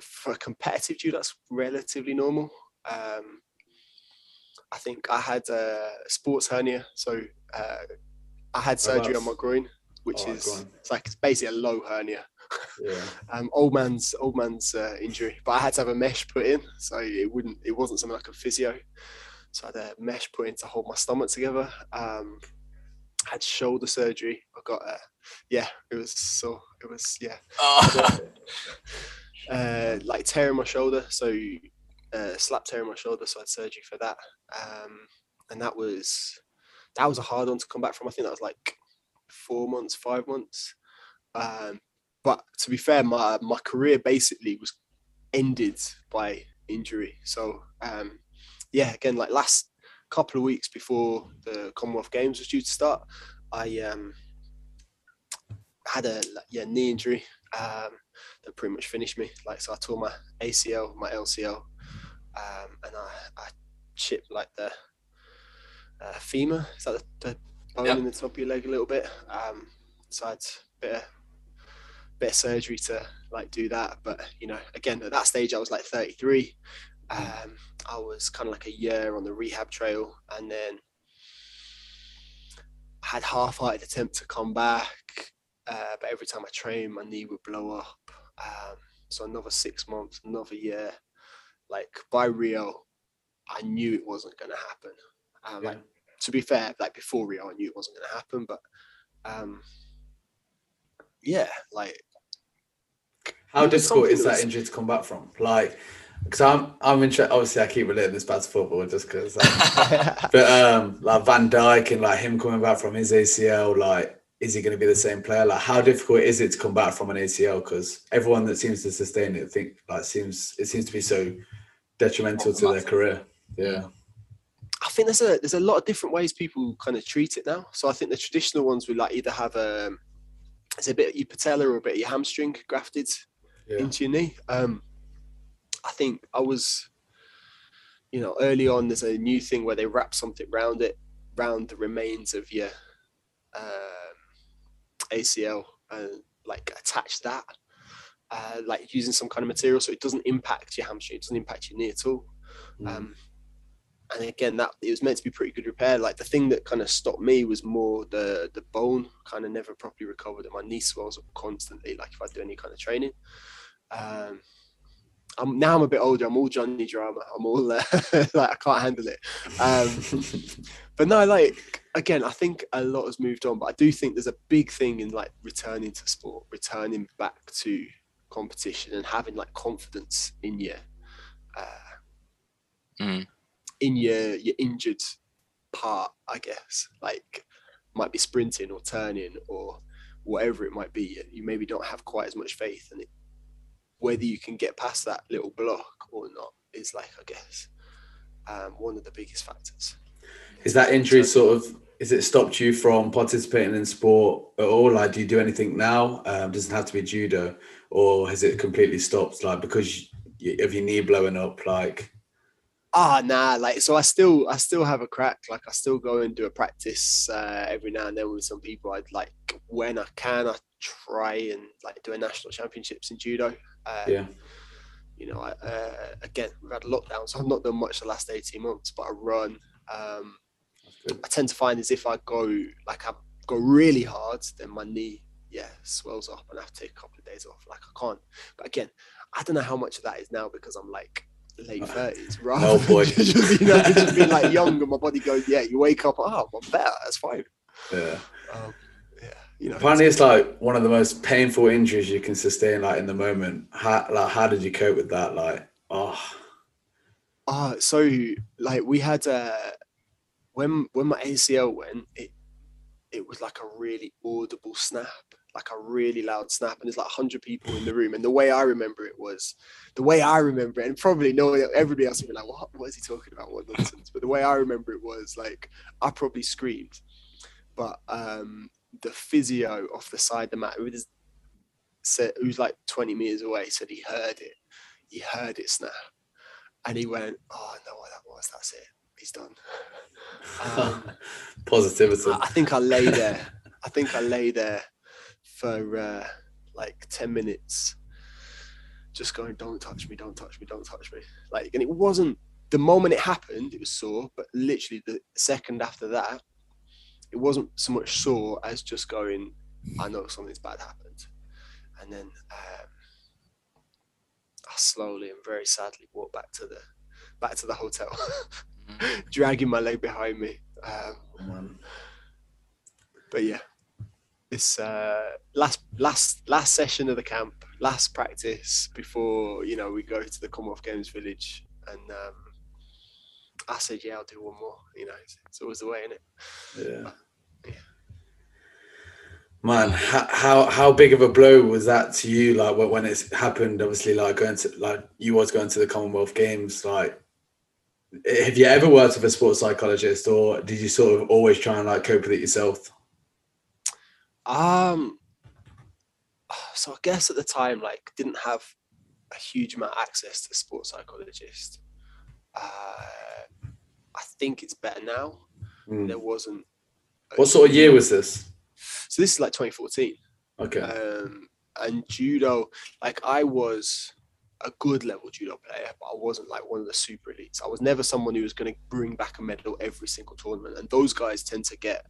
for a competitive judo. That's relatively normal. Um, I think I had a sports hernia, so uh, I had surgery on my groin, which Oh, is groin. it's like it's basically a low hernia Yeah. um, old man's old man's uh, injury, but I had to have a mesh put in, so it wouldn't it wasn't something like a physio. So I had a mesh put in to hold my stomach together. Um, had shoulder surgery. I got a yeah, it was so it was yeah, uh, uh, like tearing my shoulder. So uh, slap tearing my shoulder. So I had surgery for that, um, and that was that was a hard one to come back from. I think that was like four months, five months. Um, but to be fair, my my career basically was ended by injury. So um, yeah, again, like last couple of weeks before the Commonwealth Games was due to start, I um, had a yeah knee injury um, that pretty much finished me. Like so, I tore my ACL, my LCL, um, and I, I chipped like the uh, femur. Is that the, the bone Yep. in the top of your leg a little bit? Um, so I had a bit of, bit of surgery to like do that. But you know, again at that stage I was like 33. Um, I was kind of like a year on the rehab trail, and then I had half-hearted attempt to come back, uh, but every time I trained, my knee would blow up. Um, So another six months, another year. Like by Rio, I knew it wasn't going to happen. Um, Yeah. Like to be fair, like before Rio, I knew it wasn't going to happen. But um, yeah, like How difficult is that was- injury to come back from? Like, because I'm I'm interested. Obviously, I keep relating this back to football just because. but um, like Van Dijk and like him coming back from his ACL, like, is he going to be the same player? Like, how difficult is it to come back from an ACL? Because everyone that seems to sustain it, think like seems it seems to be so detrimental to their career. Yeah, I think there's a there's a lot of different ways people kind of treat it now. So I think the traditional ones would like either have a it's a bit of your patella or a bit of your hamstring grafted yeah, into your knee. Um, I think I was, you know, early on. There's a new thing where they wrap something round it, round the remains of your um, ACL, and like attach that, uh, like using some kind of material so it doesn't impact your hamstring, it doesn't impact your knee at all. Mm. Um, and again, that it was meant to be pretty good repair. Like the thing that kind of stopped me was more the the bone kind of never properly recovered, and my knee swells up constantly. Like if I do any kind of training. Um, I'm now I'm a bit older. I'm all Johnny drama. I'm all uh, like I can't handle it. Um, but no, like again, I think a lot has moved on. But I do think there's a big thing in like returning to sport, returning back to competition, and having like confidence in your uh, Mm. in your your injured part. I guess like might be sprinting or turning or whatever it might be. You maybe don't have quite as much faith, and it, whether you can get past that little block or not is like I guess um, one of the biggest factors. Is that injury sort of? Is it stopped you from participating in sport at all? Like, do you do anything now? Um, doesn't have to be judo, or has it completely stopped? Like, because you, of your knee blowing up? Like, Ah, nah. Like, so I still, I still have a crack. Like, I still go and do a practice uh, every now and then with some people. I'd like when I can, I try and like do a national championships in judo. Uh, yeah, You know, I, uh, again, we've had lockdown, so I've not done much the last eighteen months. But I run. Um. I tend to find is if I go like I go really hard, then my knee, yeah, swells up, and I have to take a couple of days off. Like I can't. But again, I don't know how much of that is now because I'm like late thirties, right? Oh, boy. just, you know, just being like young and my body goes, yeah, you wake up, oh, I'm better, that's fine. yeah. Um, yeah, you know, Apparently, it's like one of the most painful injuries you can sustain, like in the moment. How, like, how did you cope with that? Like, oh, Ah, so like we had uh when when my ACL went, it it was like a really audible snap, like a really loud snap, and there's like hundred people in the room. And the way I remember it was, the way I remember it, and probably no everybody else would be like, "What? What is he talking about? What nonsense?" But the way I remember it was like I probably screamed, but um the physio off the side of the mat, who was said who was like 20 meters away, said he heard it. He heard it snap and he went, "Oh, I know what that was. That's it. He's done." Um, positivity. I I think I lay there. I think I lay there for uh, like ten minutes, just going, "Don't touch me! Don't touch me! Don't touch me!" Like, and it wasn't the moment it happened. It was sore, but literally the second after that, it wasn't so much sore as just going, "I know something's bad happened," and then. Um, I slowly and very sadly walked back to the back to the hotel, dragging my leg behind me. Um, but yeah, it's uh, last last last session of the camp, last practice before you know we go to the Commonwealth Games village, and um, I said, "Yeah, I'll do one more." You know, it's, it's always the way, isn't it? Yeah. Yeah. Man, how, how how big of a blow was that to you? Like when it happened, obviously, like going to like you was going to the Commonwealth Games. Like, have you ever worked with a sports psychologist, or did you sort of always try and like cope with it yourself? Um, so I guess at the time, like, didn't have a huge amount of access to a sports psychologist. Uh, I think it's better now. Mm. There wasn't. What sort of year was this? So this is like 2014. Okay, um, and judo like i was a good level judo player but i wasn't like one of the super elites i was never someone who was going to bring back a medal every single tournament and those guys tend to get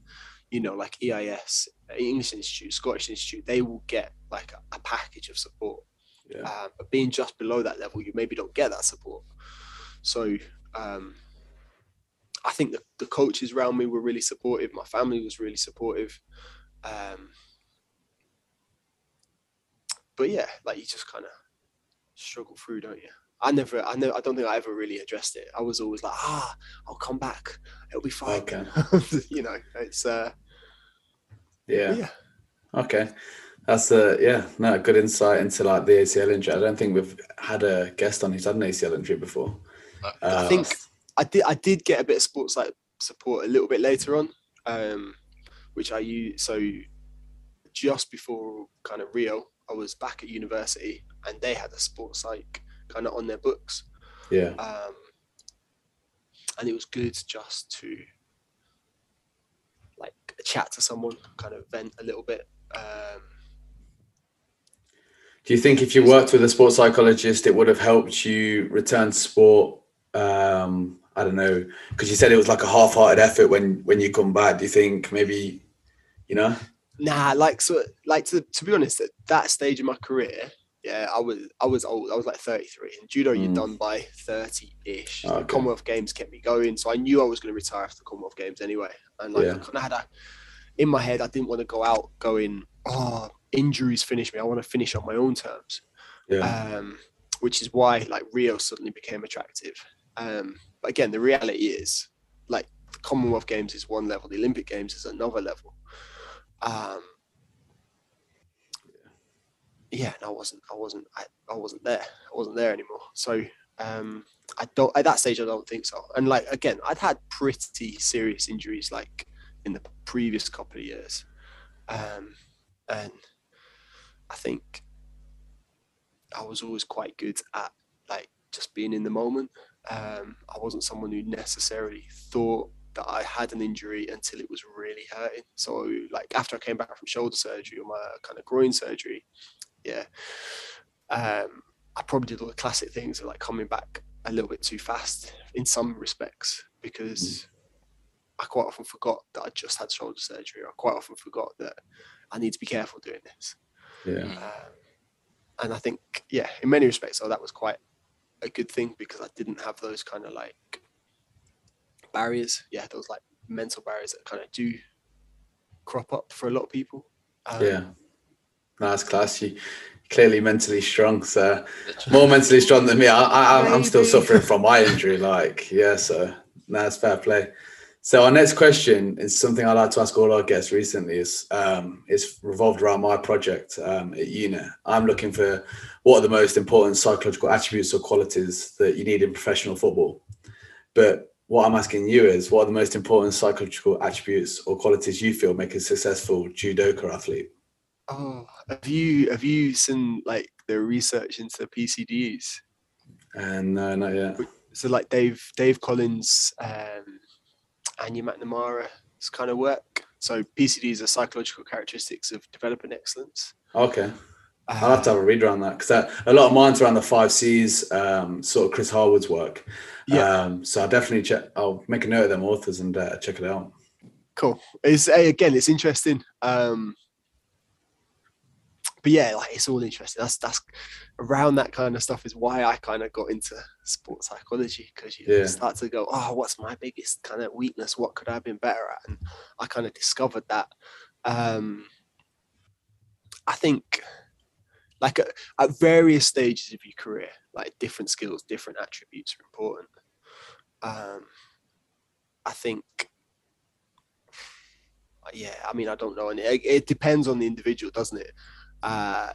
you know like eis english institute scottish institute they will get like a, a package of support Yeah. Uh, but being just below that level, you maybe don't get that support. So um, I think the, the coaches around me were really supportive. My family was really supportive. Um, but yeah, like you just kind of struggle through, don't you? I never, I know, I don't think I ever really addressed it. I was always like, ah, I'll come back. It'll be fine. Okay. you know, it's uh, Yeah. yeah. Okay. That's a yeah, no, good insight into like the ACL injury. I don't think we've had a guest on who's had an ACL injury before. Uh, Uh, think I did I did get a bit of sports like support a little bit later on, um, which I use so just before kind of Rio, I was back at university and they had a sports psych kind of on their books. yeah, Um, and it was good just to like chat to someone, kind of vent a little bit. Um, Do you think if you worked with a sports psychologist, it would have helped you return to sport? Um, I don't know, because you said it was like a half-hearted effort when when you come back. Do you think maybe, you know? Nah, like so, like to to be honest, at that stage of my career, yeah, I was I was old. I was like 33. and judo, you're Mm. done by 30-ish. The Commonwealth Games kept me going, so I knew I was going to retire after the Commonwealth Games anyway. And like Yeah. I kind of had a in my head, I didn't want to go out going, oh, injuries finish me. I want to finish on my own terms. Yeah, Um, which is why like Rio suddenly became attractive. Um, but again, the reality is like the Commonwealth Games is one level, the Olympic Games is another level. Um, yeah, and I wasn't, I wasn't, I, I wasn't there. I wasn't there anymore. So um, I don't at that stage. I don't think so. And like again, I'd had pretty serious injuries like in the previous couple of years, um, and I think I was always quite good at like just being in the moment. Um, I wasn't someone who necessarily thought that I had an injury until it was really hurting. So like after I came back from shoulder surgery or my kind of groin surgery, yeah, um, I probably did all the classic things of like coming back a little bit too fast in some respects because I quite often forgot that I just had shoulder surgery. Or I quite often forgot that I need to be careful doing this. yeah, Um, and I think, yeah, in many respects, so that was quite a good thing because I didn't have those kind of like barriers. Yeah, those like mental barriers that kind of do crop up for a lot of people. Um, yeah. No, that's class. You clearly mentally strong. So more mentally strong than me. I, I, I'm- I'm still suffering from my injury. Like, yeah, so no, that's fair play. So our next question is something I like to ask all our guests recently. Is um, it's revolved around my project um, at UNIT. I'm looking for what are the most important psychological attributes or qualities that you need in professional football. But what I'm asking you is, what are the most important psychological attributes or qualities you feel make a successful judoka athlete? Oh, have you have you seen like the research into PCDs? And no, not yet. So like Dave Dave Collins, um, Áine MacNamara's kind of work. So PCDs are psychological characteristics of developing excellence. Okay. I'll have to have a read around that because a lot of mine's around the five C's, um, sort of Chris Harwood's work. Yeah. Um, so I'll definitely check. I'll make a note of them authors and uh, check it out. cool. It's again, it's interesting. Um, but yeah, like it's all interesting. That's that's around that kind of stuff is why I kind of got into sports psychology because you Yeah. start to go, oh, what's my biggest kind of weakness? What could I have been better at? And I kind of discovered that. Um, I think, like at, at various stages of your career, like different skills, different attributes are important. Um, I think yeah i mean i don't know and it, it depends on the individual doesn't it uh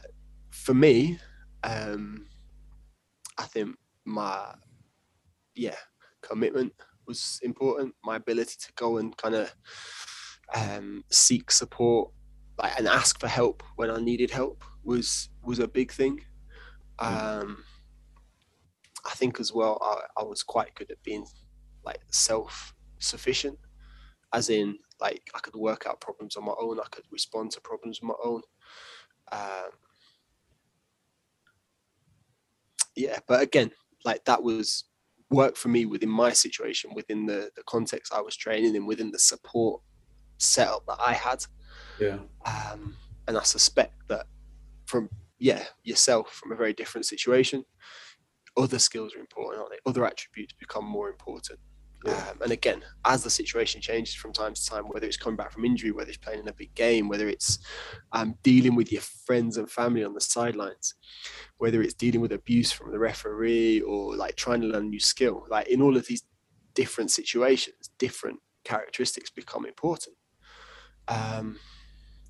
for me um i think my yeah commitment was important my ability to go and kind of um seek support like and ask for help when i needed help was was a big thing um i think as well i, I was quite good at being like self sufficient as in like I could work out problems on my own. I could respond to problems on my own. Um, yeah, but again, like that was work for me within my situation, within the the context I was training in, within the support setup that I had. Yeah. Um, and I suspect that from yeah, yourself from a very different situation. Other skills are important, aren't they? Other attributes become more important. Yeah. Um, and again, as the situation changes from time to time, whether it's coming back from injury, whether it's playing in a big game, whether it's um, dealing with your friends and family on the sidelines, whether it's dealing with abuse from the referee or like trying to learn a new skill, like in all of these different situations, different characteristics become important. Um,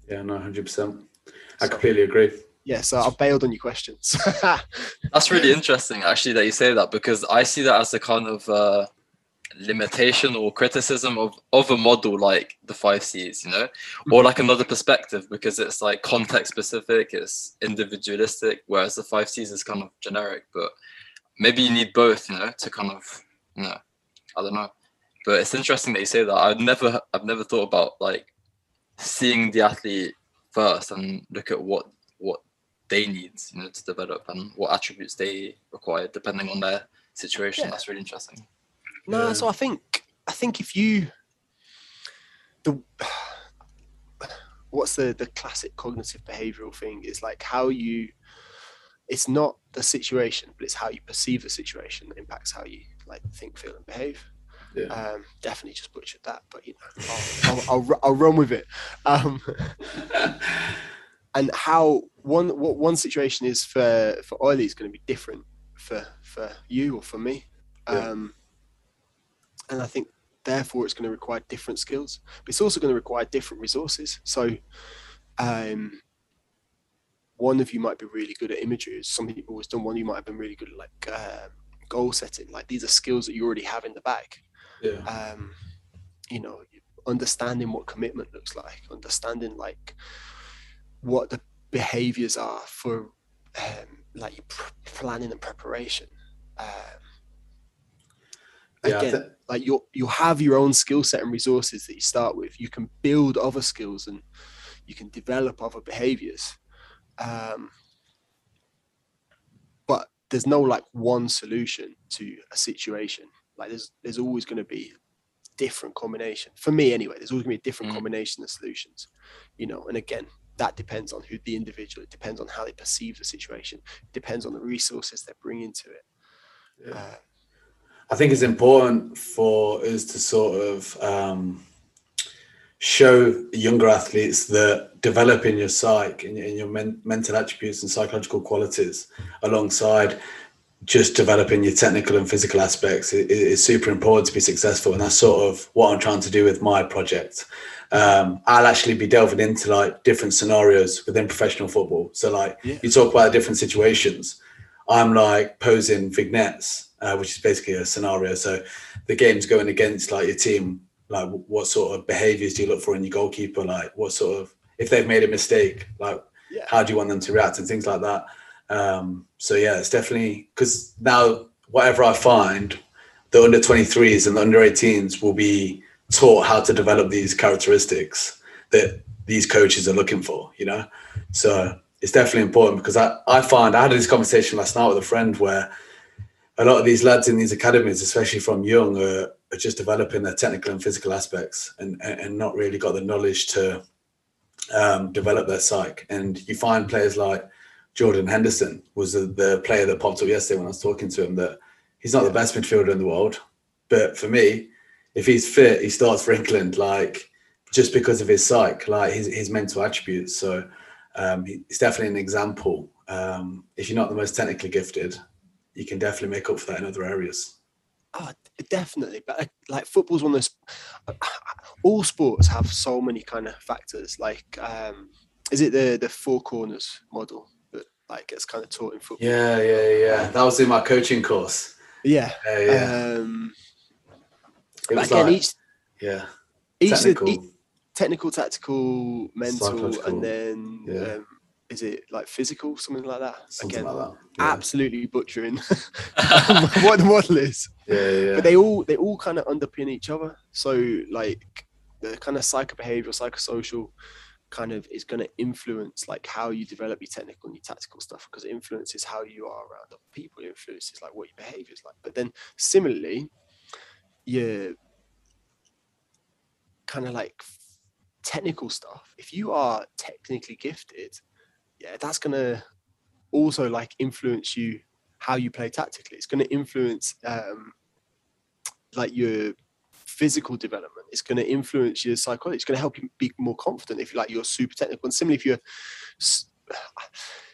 Yeah, no, hundred percent. I so- completely agree. yeah, so I bailed on your questions. That's really interesting, actually, that you say that because I see that as a kind of uh, limitation or criticism of of a model like the five C's, you know, or mm-hmm. like another perspective because it's like context specific, it's individualistic, whereas the five C's is kind of generic. But maybe you need both, you know, to kind of, you know, I don't know. But it's interesting that you say that. I've never, I've never thought about like seeing the athlete first and look at what what they need, you know, to develop and what attributes they require depending on their situation. Yeah. That's really interesting. No, Yeah. so I think I think if you the what's the the classic cognitive behavioral thing is like how you it's not the situation, but it's how you perceive the situation that impacts how you like think, feel, and behave. Yeah. Um, definitely just butchered that, but you know, I'll, I'll, I'll, I'll run with it. Um, and how one what one situation is for for Oily is going to be different for for you or for me. Yeah. Um, and I think therefore it's going to require different skills, but it's also going to require different resources. So, um, one of you might be really good at imagery. Some people always done. One of you might have been really good at like um goal setting. Like these are skills that you already have in the bag yeah, um, you know, understanding what commitment looks like, understanding like what the behaviors are for um, like planning and preparation. Um, yeah. Again, thi- like you'll you'll have your own skill set and resources that you start with. You can build other skills and you can develop other behaviors. Um, but there's no like one solution to a situation. Like there's there's always going to be different combination for me anyway. There's always going to be a different Mm. combination of solutions, you know. And again, that depends on who the individual. It depends on how they perceive the situation. It depends on the resources they're bringing to it. Yeah. Uh, I think it's important for us to sort of um, show younger athletes that developing your psyche and, and your men- mental attributes and psychological qualities alongside just developing your technical and physical aspects is, is super important to be successful. And that's sort of what I'm trying to do with my project. Um, I'll actually be delving into like different scenarios within professional football. So like Yeah. you talk about different situations. I'm like posing vignettes, uh, which is basically a scenario. So the game's going against like your team. Like, what sort of behaviors do you look for in your goalkeeper? Like, what sort of if they've made a mistake, like Yeah. how do you want them to react and things like that. Um, so yeah, it's definitely because now whatever I find, the under 23s and the under 18s will be taught how to develop these characteristics that these coaches are looking for. You know, so it's definitely important because I I find I had this conversation last night with a friend where a lot of these lads in these academies, especially from young, are, are just developing their technical and physical aspects and, and, not really got the knowledge to um, develop their psyche. And you find players like Jordan Henderson was the, the player that popped up yesterday when I was talking to him that he's not the best midfielder in the world. But for me, if he's fit, he starts for England, like just because of his psyche, like his, his mental attributes. So um, he's definitely an example. Um, if you're not the most technically gifted, you can definitely make up for that in other areas. Oh, definitely. But uh, like football's one of those. All sports have so many kind of factors. Like, um, is it the the four corners model that like gets kind of taught in football? Yeah, yeah, yeah. That was in my coaching course. Yeah. Yeah, yeah. Um, it was again, like, each yeah, each technical. technical, technical, tactical, mental, and then Yeah. um, is it like physical, something like that? something again, like that. Yeah. absolutely butchering what the model is. Yeah, yeah, yeah. but they all they all kind of underpin each other. So like the kind of psychobehavioral, psychosocial kind of is going to influence like how you develop your technical and your tactical stuff because it influences how you are around other people. It influences like what your behavior is like. But then similarly, your kind of like technical stuff. If you are technically gifted, yeah, that's gonna also like influence you how you play tactically. It's going to influence um, like your physical development. It's going to influence your psychology. It's going to help you be more confident if you like you're super technical. And similarly, if you're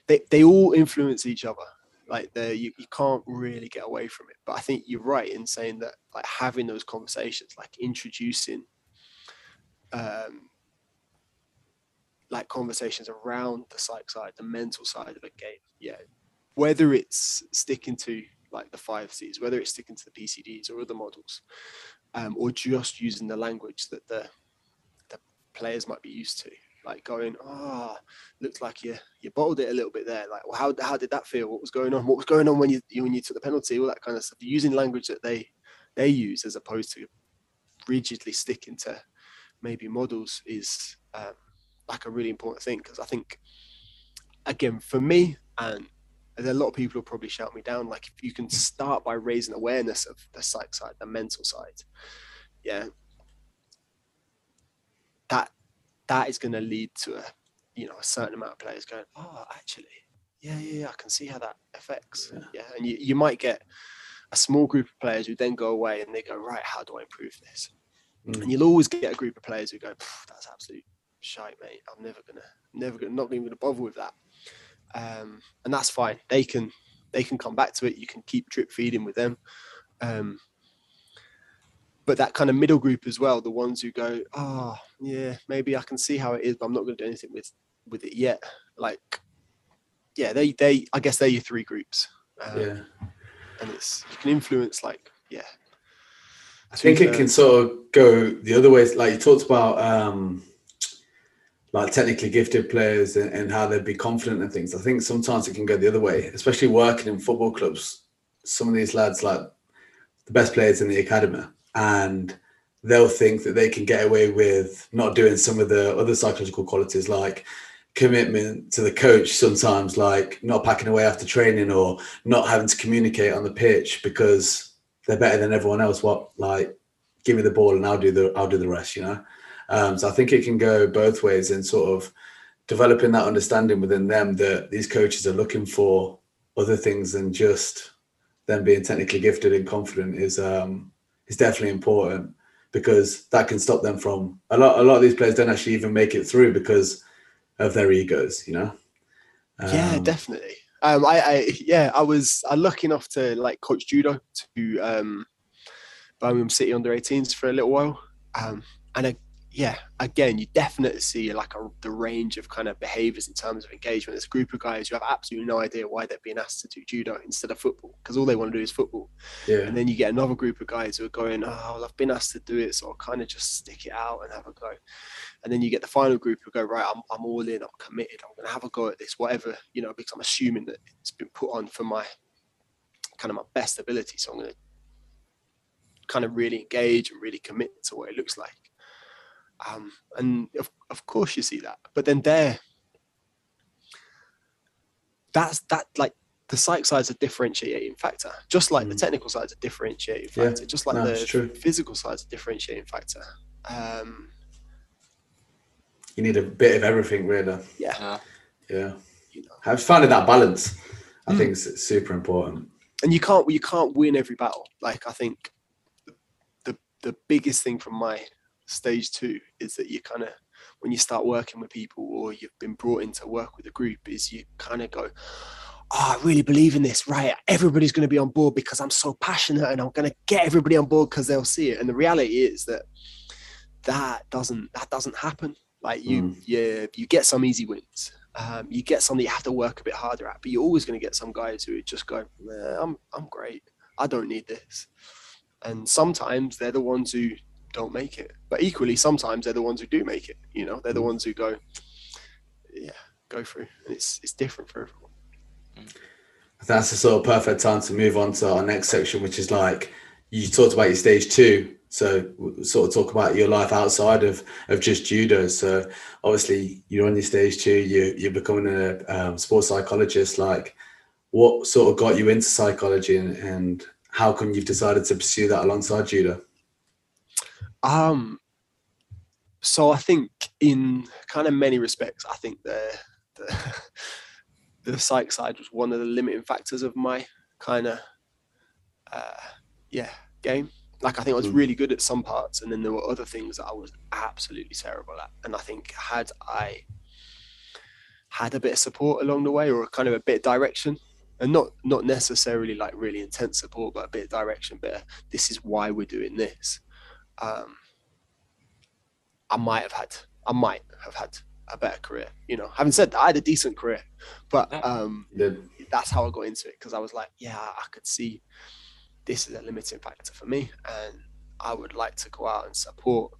they, they all influence each other. Like you, you can't really get away from it. But I think you're right in saying that like having those conversations, like introducing um like conversations around the psych side, the mental side of a game. Yeah. Whether it's sticking to like the five C's, whether it's sticking to the PCDs or other models, um, or just using the language that the the players might be used to, like going, ah, oh, looks like you you bottled it a little bit there. Like, well, how how did that feel? What was going on? What was going on when you when you took the penalty? All that kind of stuff. Using language that they they use as opposed to rigidly sticking to maybe models is um, like a really important thing because I think again for me and a lot of people will probably shout me down. Like if you can start by raising awareness of the psych side, the mental side, yeah, that that is going to lead to a you know a certain amount of players going, oh, actually, yeah, yeah, yeah I can see how that affects. Yeah, yeah. and you, you might get a small group of players who then go away and they go, right, how do I improve this? Mm. And you'll always get a group of players who go, that's absolute shite, mate. I'm never gonna, never gonna, not even gonna bother with that um, and that's fine. They can they can come back to it. You can keep drip feeding with them. Um, but that kind of middle group as well, the ones who go, oh yeah, maybe I can see how it is, but I'm not to do anything with with it yet. Like, yeah, they they I guess they're your three groups. Um, yeah, and it's you can influence like yeah. I think it can sort of go the other way. Like you talked about um, like technically gifted players and, and how they'd be confident and things. I think sometimes it can go the other way, especially working in football clubs. Some of these lads, like the best players in the academy, and they'll think that they can get away with not doing some of the other psychological qualities like commitment to the coach sometimes like not packing away after training or not having to communicate on the pitch because they're better than everyone else what like give me the ball and i'll do the i'll do the rest you know um, so I think it can go both ways in sort of developing that understanding within them that these coaches are looking for other things than just them being technically gifted and confident is um, is definitely important because that can stop them from a lot. A lot of these players don't actually even make it through because of their egos. You know. Um, yeah, definitely. Um, I, I, yeah, I was I lucky enough to like coach judo to um, Birmingham City under 18s for a little while, um, and I, yeah, again, you definitely see like a, the range of kind of behaviors in terms of engagement. There's a group of guys who have absolutely no idea why they're being asked to do judo instead of football because all they want to do is football. Yeah. And then you get another group of guys who are going, oh, well, I've been asked to do it, so I'll kind of just stick it out and have a go. And then you get the final group who go, right, I'm, I'm all in, I'm committed, I'm going to have a go at this, whatever, you know, because I'm assuming that it's been put on for my kind of my best ability. So I'm going to kind of really engage and really commit to what it looks like. Um, and of, of course you see that. But then there, that's that like the psych side's a differentiating factor, just like mm. the technical side's a differentiating factor, yeah. just like no, the physical side's a differentiating factor. Um, you need a bit of everything, really. Yeah. Yeah. You know. I've found that balance. I mm. think it's super important. And you can't you can't win every battle. Like I think the the biggest thing from my stage two is that you kind of when you start working with people or you've been brought in to work with a group is you kind of go oh, I really believe in this, right? Everybody's going to be on board because I'm so passionate and I'm going to get everybody on board because they'll see it. And the reality is that that doesn't that doesn't happen. Like you, mm. you, you get some easy wins. Um, you get some that you have to work a bit harder at, but you're always going to get some guys who just go, I'm, I'm great. I don't need this. And sometimes they're the ones who don't make it. But equally, sometimes they're the ones who do make it. You know, they're the mm. ones who go, yeah, go through. And it's it's different for everyone. That's a sort of perfect time to move on to our next section, which is like you talked about your stage two. So sort of talk about your life outside of, of just judo. So obviously you're on your stage two. You you're becoming a um, sports psychologist. Like, what sort of got you into psychology, and, and how come you've decided to pursue that alongside judo? Um, so I think in kind of many respects, I think the, the the psych side was one of the limiting factors of my kind of uh, yeah game. Like I think I was Mm. really good at some parts, and then there were other things that I was absolutely terrible at. And I think had I had a bit of support along the way, or kind of a bit of direction, and not not necessarily like really intense support, but a bit of direction. Bit of, this is why we're doing this. Um, I might have had I might have had a better career. You know, having said that, I had a decent career, but um, The- that's how I got into it because I was like, yeah, I could see this is a limiting factor for me, and I would like to go out and support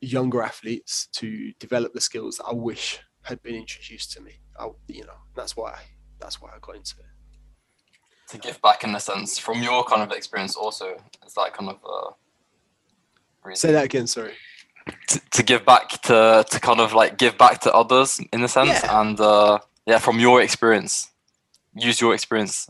younger athletes to develop the skills that I wish had been introduced to me. I, you know, that's why that's why I got into it. To give back in a sense, from your kind of experience, also, is that kind of uh, reason? Say that again. Sorry. to, to give back to to kind of like give back to others in a sense, Yeah. and uh, yeah, from your experience, use your experience.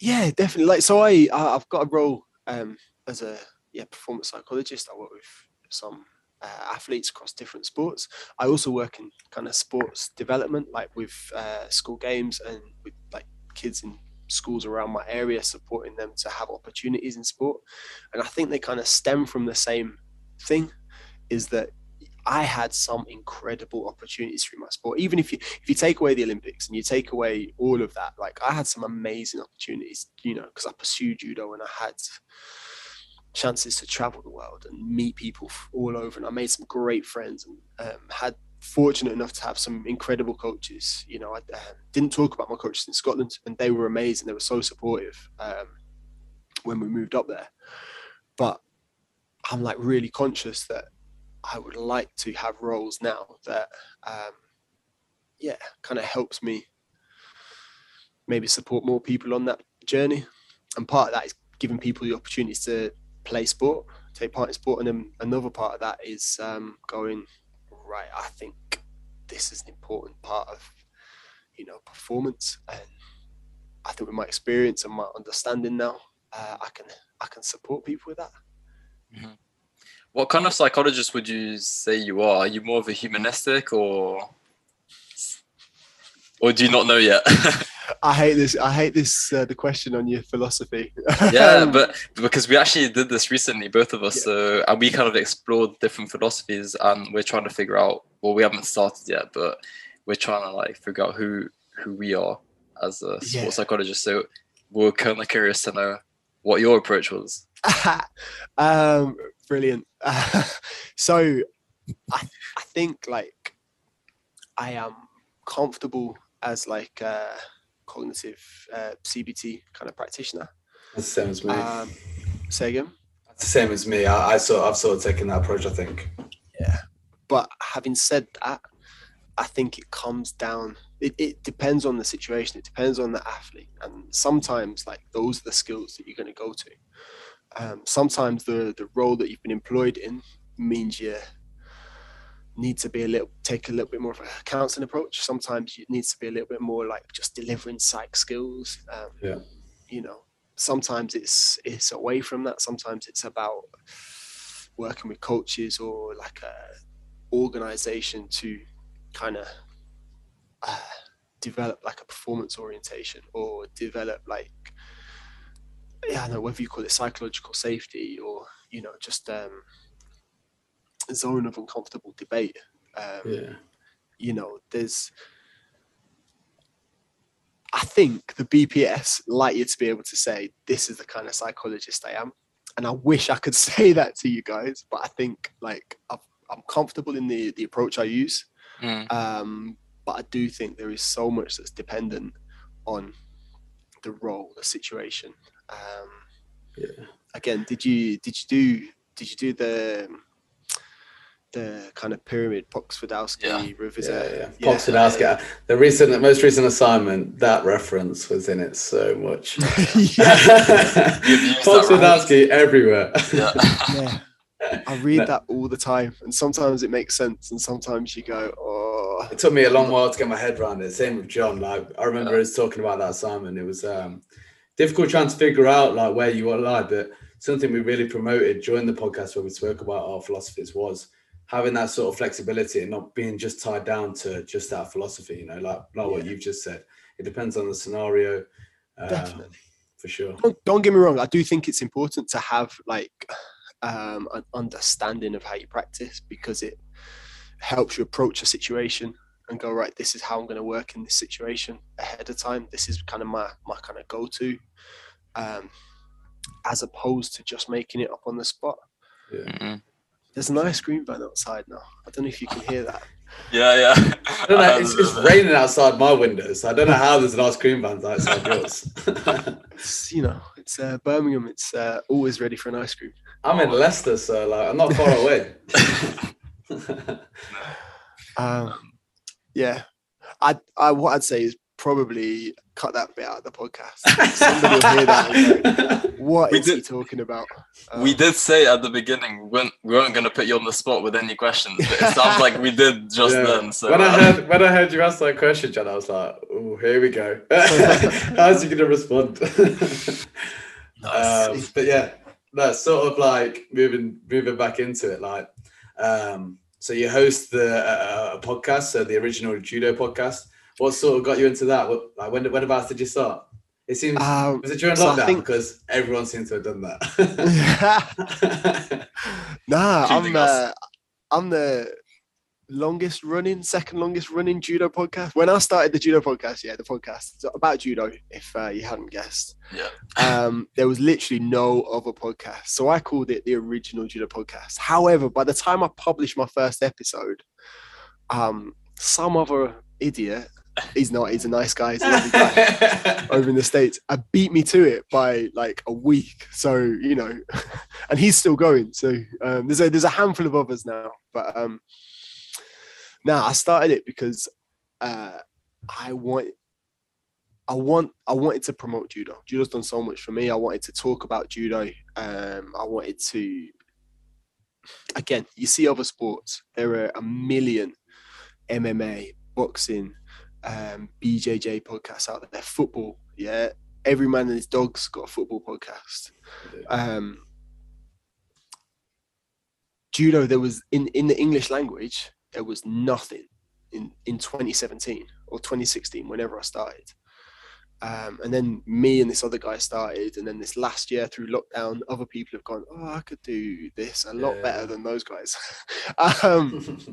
Yeah, definitely. Like, so I, I I've got a role um, as a yeah performance psychologist. I work with some uh, athletes across different sports. I also work in kind of sports development, like with uh, school games and with like kids in schools around my area, supporting them to have opportunities in sport. And I think they kind of stem from the same thing, is that I had some incredible opportunities through my sport. Even if you if you take away the Olympics and you take away all of that, like I had some amazing opportunities, you know, because I pursued judo and I had chances to travel the world and meet people all over, and I made some great friends and um, had fortunate enough to have some incredible coaches. You know, I um, didn't talk about my coaches in Scotland, and they were amazing. They were so supportive um, when we moved up there. But I'm like really conscious that I would like to have roles now that, um, yeah, kind of helps me maybe support more people on that journey. And part of that is giving people the opportunities to play sport, take part in sport, and then another part of that is um, going right. I think this is an important part of you know performance, and I think with my experience and my understanding now, uh, I can I can support people with that. What kind of psychologist would you say you are? Are you more of a humanistic or or do you not know yet? I hate this. I hate this. Uh, the question on your philosophy. yeah, but because we actually did this recently, both of us, so and we kind of explored different philosophies, and we're trying to figure out. Well, we haven't started yet, but we're trying to like figure out who who we are as a sports Yeah. psychologist. So we're kind of curious to know what your approach was. um, brilliant. so, I I think like I am comfortable as like a cognitive uh, CBT kind of practitioner. That's the same as me. Um, say again. That's the same as me. I, I sort I've sort of taken that approach. I think. Yeah, but having said that, I think it comes down. It, it depends on the situation. It depends on the athlete, and sometimes like those are the skills that you're going to go to. Um, sometimes the the role that you've been employed in means you need to be a little take a little bit more of a counseling approach. Sometimes it needs to be a little bit more like just delivering psych skills. Um, Yeah. You know, sometimes it's it's away from that. Sometimes it's about working with coaches or like a organization to kind of uh, develop like a performance orientation or develop like yeah, I don't know whether you call it psychological safety or you know just um, a zone of uncomfortable debate. Um, Yeah. You know, there's. I think the BPS like you to be able to say this is the kind of psychologist I am, and I wish I could say that to you guys, but I think like I've, I'm comfortable in the the approach I use, Mm. um, but I do think there is so much that's dependent on the role, the situation. Um, Yeah. again, did you did you do did you do the the kind of pyramid Poczwardowski Yeah. Yeah, revisit? yeah. Poczwardowski. The recent, the most recent assignment, that reference was in it so much. yeah. You've used Pox that, right? Sadowski everywhere. Yeah. yeah. I read that all the time, and sometimes it makes sense, and sometimes you go, "Oh, It took me a long while to get my head around it. Same with John. Like I remember Yeah. us talking about that Simon. It was um, difficult trying to figure out like where you are lie, but something we really promoted during the podcast where we spoke about our philosophies was having that sort of flexibility and not being just tied down to just that philosophy. You know, like like what you've just said. It depends on the scenario. um, Definitely. for sure. don't, don't get me wrong i do think it's important to have like um an understanding of how you practice because it helps you approach a situation and go right this is how i'm going to work in this situation ahead of time this is kind of my my kind of go-to um as opposed to just making it up on the spot Mhm. there's an ice cream van outside now i don't know if you can hear that Yeah, yeah. I don't know. It's, it's raining outside my windows. So I don't know how there's an ice cream van outside yours. it's you know it's uh, birmingham it's uh, always ready for an ice cream I'm in Leicester, so like I'm not far away. Um, yeah, I, I, what I'd say is probably cut that bit out of the podcast. Somebody will hear that. and go, What We is he did- talking about? we Um, did say at the beginning we weren't, we weren't going to put you on the spot with any questions, but it sounds like we did just Yeah. then. So when I uh, heard when I heard you ask that question, John, I was like, "Oh, here we go." How's he gonna respond? nice. um, but yeah, no, sort of like moving moving back into it. Like, um, so you host the uh, podcast, so the original judo podcast. What sort of got you into that? What, like, when when about did you start? It seems Um, was it during so lockdown think- because everyone seems to have done that. nah, I'm uh, I'm the longest running, second longest running judo podcast. When I started the judo podcast, yeah, the podcast about judo. If uh, you hadn't guessed, Yeah. um, there was literally no other podcast, so I called it the original judo podcast. However, by the time I published my first episode, um, some other idiot. He's not. He's a nice guy. He's a lovely guy over in the states I beat me to it by like a week so you know and he's still going so um, there's a there's a handful of others now but um now i started it because uh i want i want i wanted to promote judo judo's done so much for me i wanted to talk about judo um i wanted to again you see other sports there are a million mma boxing um, BJJ podcasts out there. Football, yeah. Every man and his dog's got a football podcast. Um, judo, there was in in the English language, there was nothing in in 2017 or 2016, whenever I started. Um, and then me and this other guy started, and then this last year through lockdown, other people have gone, "Oh, I could do this a lot Yeah. better than those guys." um,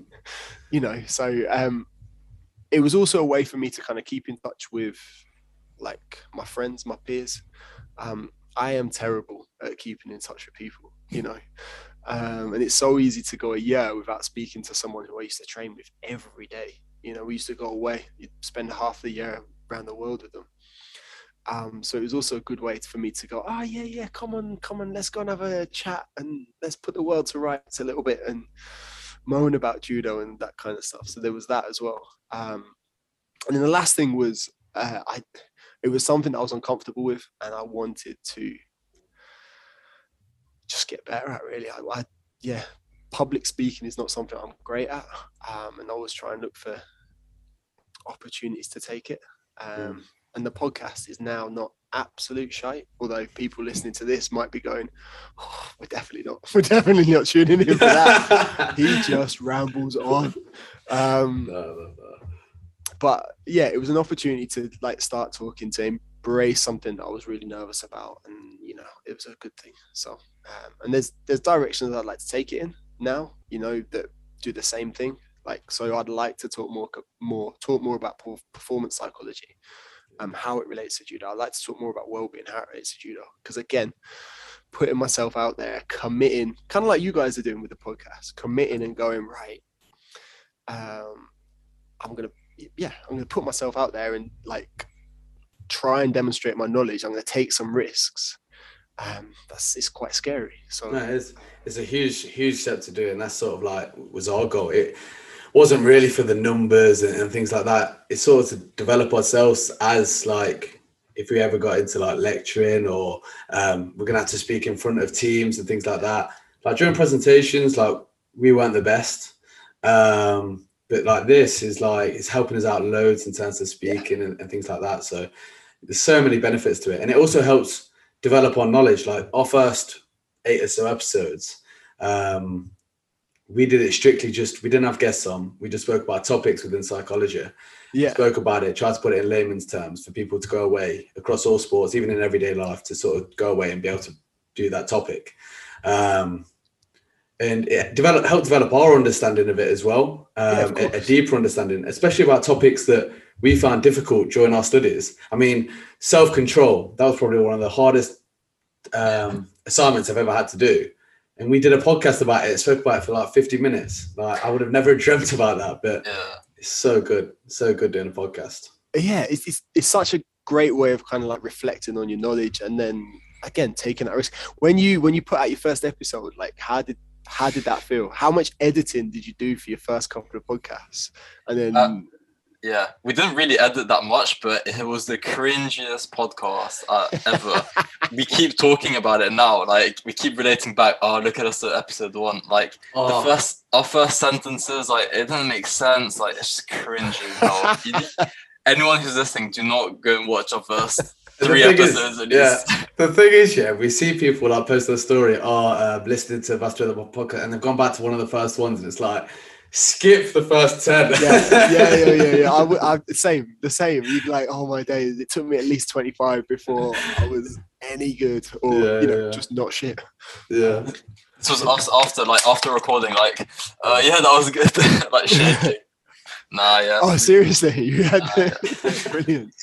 you know so um it was also a way for me to kind of keep in touch with like my friends my peers um i am terrible at keeping in touch with people you know um and it's so easy to go a year without speaking to someone who i used to train with every day you know we used to go away you'd spend half the year around the world with them um, so it was also a good way for me to go, oh yeah, yeah, come on, come on, let's go and have a chat and let's put the world to rights a little bit and moan about judo and that kind of stuff. So there was that as well. Um, and then the last thing was uh, I, it was something I was uncomfortable with, and I wanted to just get better at. Really, I, I yeah, public speaking is not something I'm great at, um, and I always try and look for opportunities to take it. Um, And the podcast is now not absolute shite. Although people listening to this might be going, oh, "We're definitely not. We're definitely not tuning in for that." he just rambles on. Um, No, no, no. but yeah, it was an opportunity to like start talking to embrace something that I was really nervous about, and you know, it was a good thing. So, um, and there's there's directions I'd like to take it in now. You know, that do the same thing. Like, so I'd like to talk more more talk more about performance psychology, um, how it relates to judo. I'd like to talk more about well-being, how it relates to judo, because again. Putting myself out there, committing, kind of like you guys are doing with the podcast, committing and going right. Um, I'm gonna yeah, I'm to put myself out there and like try and demonstrate my knowledge. I'm going to take some risks. Um, that's it's quite scary. So No, it's it's a huge huge step to do, and that's sort of like was our goal. It wasn't really for the numbers and, and things like that. It's sort of to develop ourselves as like if we ever got into like lecturing or um, we're gonna have to speak in front of teams and things like that. Like during presentations, like we weren't the best. Um, but like this is like it's helping us out loads in terms of speaking and, and things like that. So there's so many benefits to it, and it also helps develop our knowledge. Like our first eight or so episodes, um, we did it strictly just we didn't have guests on. We just spoke about topics within psychology. Yeah. Spoke about it, tried to put it in layman's terms for people to go away across all sports, even in everyday life, to sort of go away and be able to do that topic. Um, and it develop help develop our understanding of it as well, Yeah, um, a, a deeper understanding, especially about topics that we found difficult during our studies. I mean, self control that was probably one of the hardest um, assignments I've ever had to do. And we did a podcast about it, spoke about it for like 50 minutes. Like I would have never dreamt about that, but Yeah. it's so good, so good doing a podcast. yeah, it's, it's it's such a great way of kind of like reflecting on your knowledge and then again taking that risk. When you when you put out your first episode, like how did how did that feel? How much editing did you do for your first couple of podcasts? And then Uh, Yeah, we didn't really edit that much, but it was the cringiest podcast uh, ever. we keep talking about it now. Like we keep relating back. Oh, look at us at episode one. Like Oh, the first, our first sentences, like it doesn't make sense. Like it's just cringy. No, you need- anyone who's listening, do not go and watch our first three is- episodes. at yeah. least. The thing is, yeah, we see people like post their story or uh, listening to Master of the podcast, and they've gone back to one of the first ones, and it's like skip the first ten. yeah, yeah, yeah, yeah, yeah. I, would- I, the same, the same. You'd be like, oh my days, it took me at least 25 before I was any good or, Yeah, you know, yeah. just not shit. yeah. This was us after, like after recording. Like, uh, yeah, that was good. like shaking. Nah, yeah. Oh, seriously? You had Ah, the, brilliant.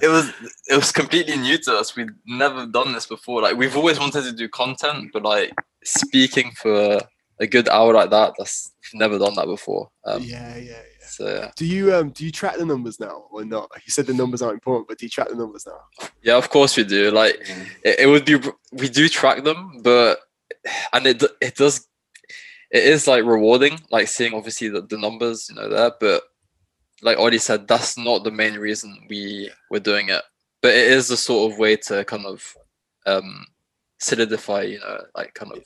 it was it was completely new to us. We'd never done this before. Like we've always wanted to do content, but like speaking for a good hour like that, that's never done that before. Um, yeah, yeah, yeah. So yeah. Do you um do you track the numbers now or not? You said the numbers aren't important, but do you track the numbers now? yeah, of course we do. Like it, it would be we do track them, but and it it does it is like rewarding, like seeing obviously the, the numbers, you know, there. But like Ollie said, that's not the main reason we were doing it. But it is a sort of way to kind of um solidify, you know, like kind of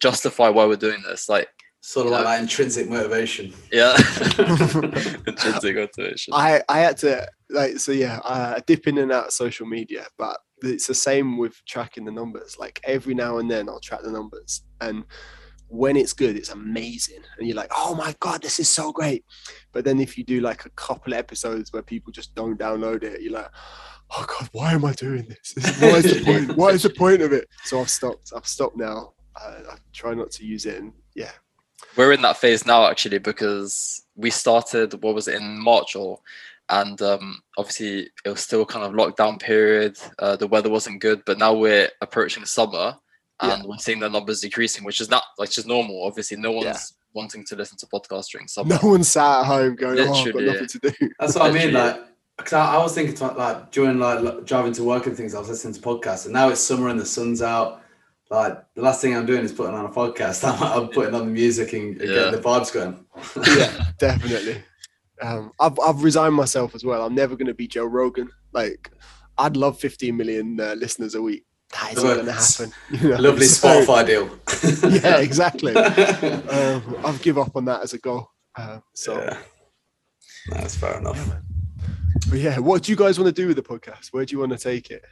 justify why we're doing this. Like, Sort of like Yeah. that intrinsic motivation. yeah, intrinsic motivation. I I had to like so yeah, I dip in and out of social media, but it's the same with tracking the numbers. Like every now and then I'll track the numbers and when it's good, it's amazing. And you're like, oh my God, this is so great. But then if you do like a couple of episodes where people just don't download it, you're like, oh God, why am I doing this? What is the point? What is the point of it? So I've stopped. I've stopped now. Uh, I try not to use it. And yeah, we're in that phase now actually because we started what was it in March or and um, obviously it was still kind of lockdown period. Uh, the weather wasn't good, but now we're approaching summer and we're seeing the numbers decreasing, which is not like just normal. Obviously, no one's Yeah. wanting to listen to podcasts during summer. no one's sat at home going, oh, I've got Literally, nothing to do. That's what I mean. Like, cause I, I was thinking to, like during like driving to work and things, I was listening to podcasts, and now it's summer and the sun's out. Like the last thing I'm doing is putting on a podcast. I'm, I'm putting on the music and, and Yeah. getting the vibes going. yeah, definitely. Um, I've I've resigned myself as well. I'm never going to be Joe Rogan. Like, I'd love 15 million uh, listeners a week. That isn't going to happen. you know? Lovely So, Spotify deal. Yeah, exactly. Um, I've give up on that as a goal. Uh, so, yeah. That's fair enough. but yeah, what do you guys want to do with the podcast? Where do you want to take it?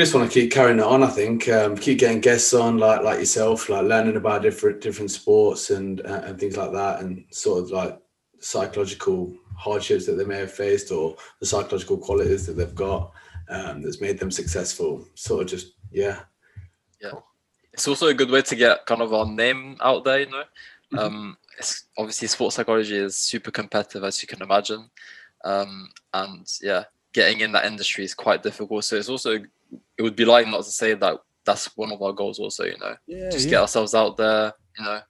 Just want to keep carrying it on. I think um, keep getting guests on, like like yourself, like learning about different different sports and uh, and things like that, and sort of like psychological hardships that they may have faced or the psychological qualities that they've got um, that's made them successful. Sort of just yeah, yeah. it's also a good way to get kind of our name out there, you know. Um, it's obviously sports psychology is super competitive, as you can imagine, um, and yeah, getting in that industry is quite difficult. So it's also it would be lying not to say that that's one of our goals. Also, you know, Yeah, just get ourselves out there, you know,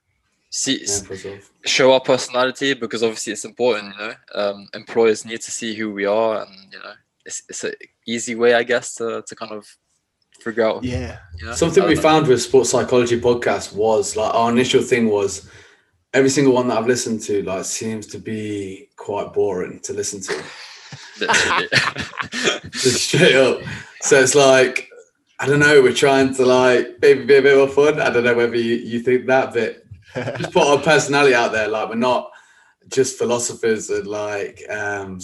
see yeah show our personality because obviously it's important. You know, um, employers need to see who we are, and you know, it's it's an easy way, I guess, to to kind of figure out. yeah, You know? Something we know. found with sports psychology podcast was like our initial thing was every single one that I've listened to like seems to be quite boring to listen to. Straight up. So it's like, I don't know, we're trying to like maybe be a bit more fun. I don't know whether you, you think that, but just put our personality out there. Like we're not just philosophers and like um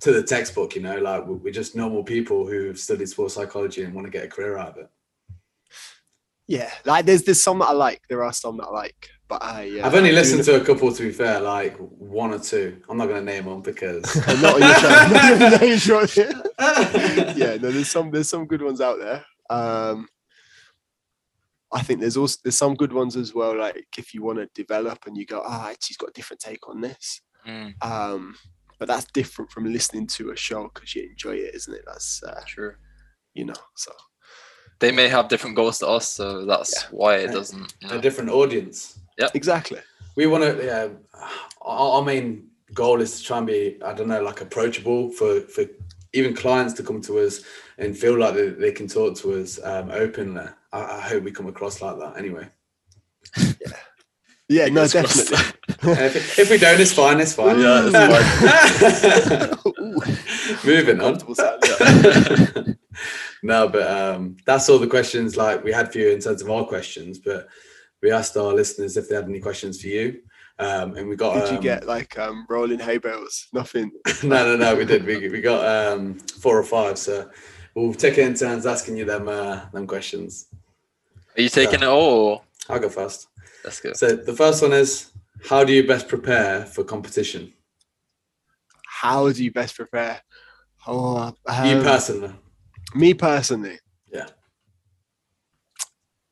to the textbook, you know, like we- we're just normal people who have studied sports psychology and want to get a career out of it. Yeah, like there's there's some that I like. There are some that I like, but I uh, I've only I'm listened doing to a couple. To be fair, like one or two. I'm not going to name them because. it- not on your show. Not on your name, sure. yeah, no, there's some there's some good ones out there. Um, I think there's also there's some good ones as well. Like if you want to develop and you go, ah, actually, he's got a different take on this. Mm, Um, but that's different from listening to a show because you enjoy it, isn't it? That's uh, true. you know. So They may have different goals to us, so that's Yeah. why it doesn't. You a different audience. Yeah, exactly. We want to. Yeah, our, our main goal is to try and be. I don't know, like approachable for for even clients to come to us and feel like they, they can talk to us um, openly. I, I hope we come across like that. Anyway, Yeah, Yeah, no, Fingers crossed. definitely. And if, if we don't, it's fine. It's fine. Yeah, Ooh, Moving on. no, but um, that's all the questions like we had for you in terms of our questions. But we asked our listeners if they had any questions for you, um, and we got. Did you um, get like um, rolling hay bales? Nothing. no, no, no. We did. We, we got um, four or five. So we'll take it in turns asking you them uh, them questions. Are you taking it all? I'll go first. Let's go. So the first one is: How do you best prepare for competition? How do you best prepare? Oh, you um, personally. me personally. Yeah.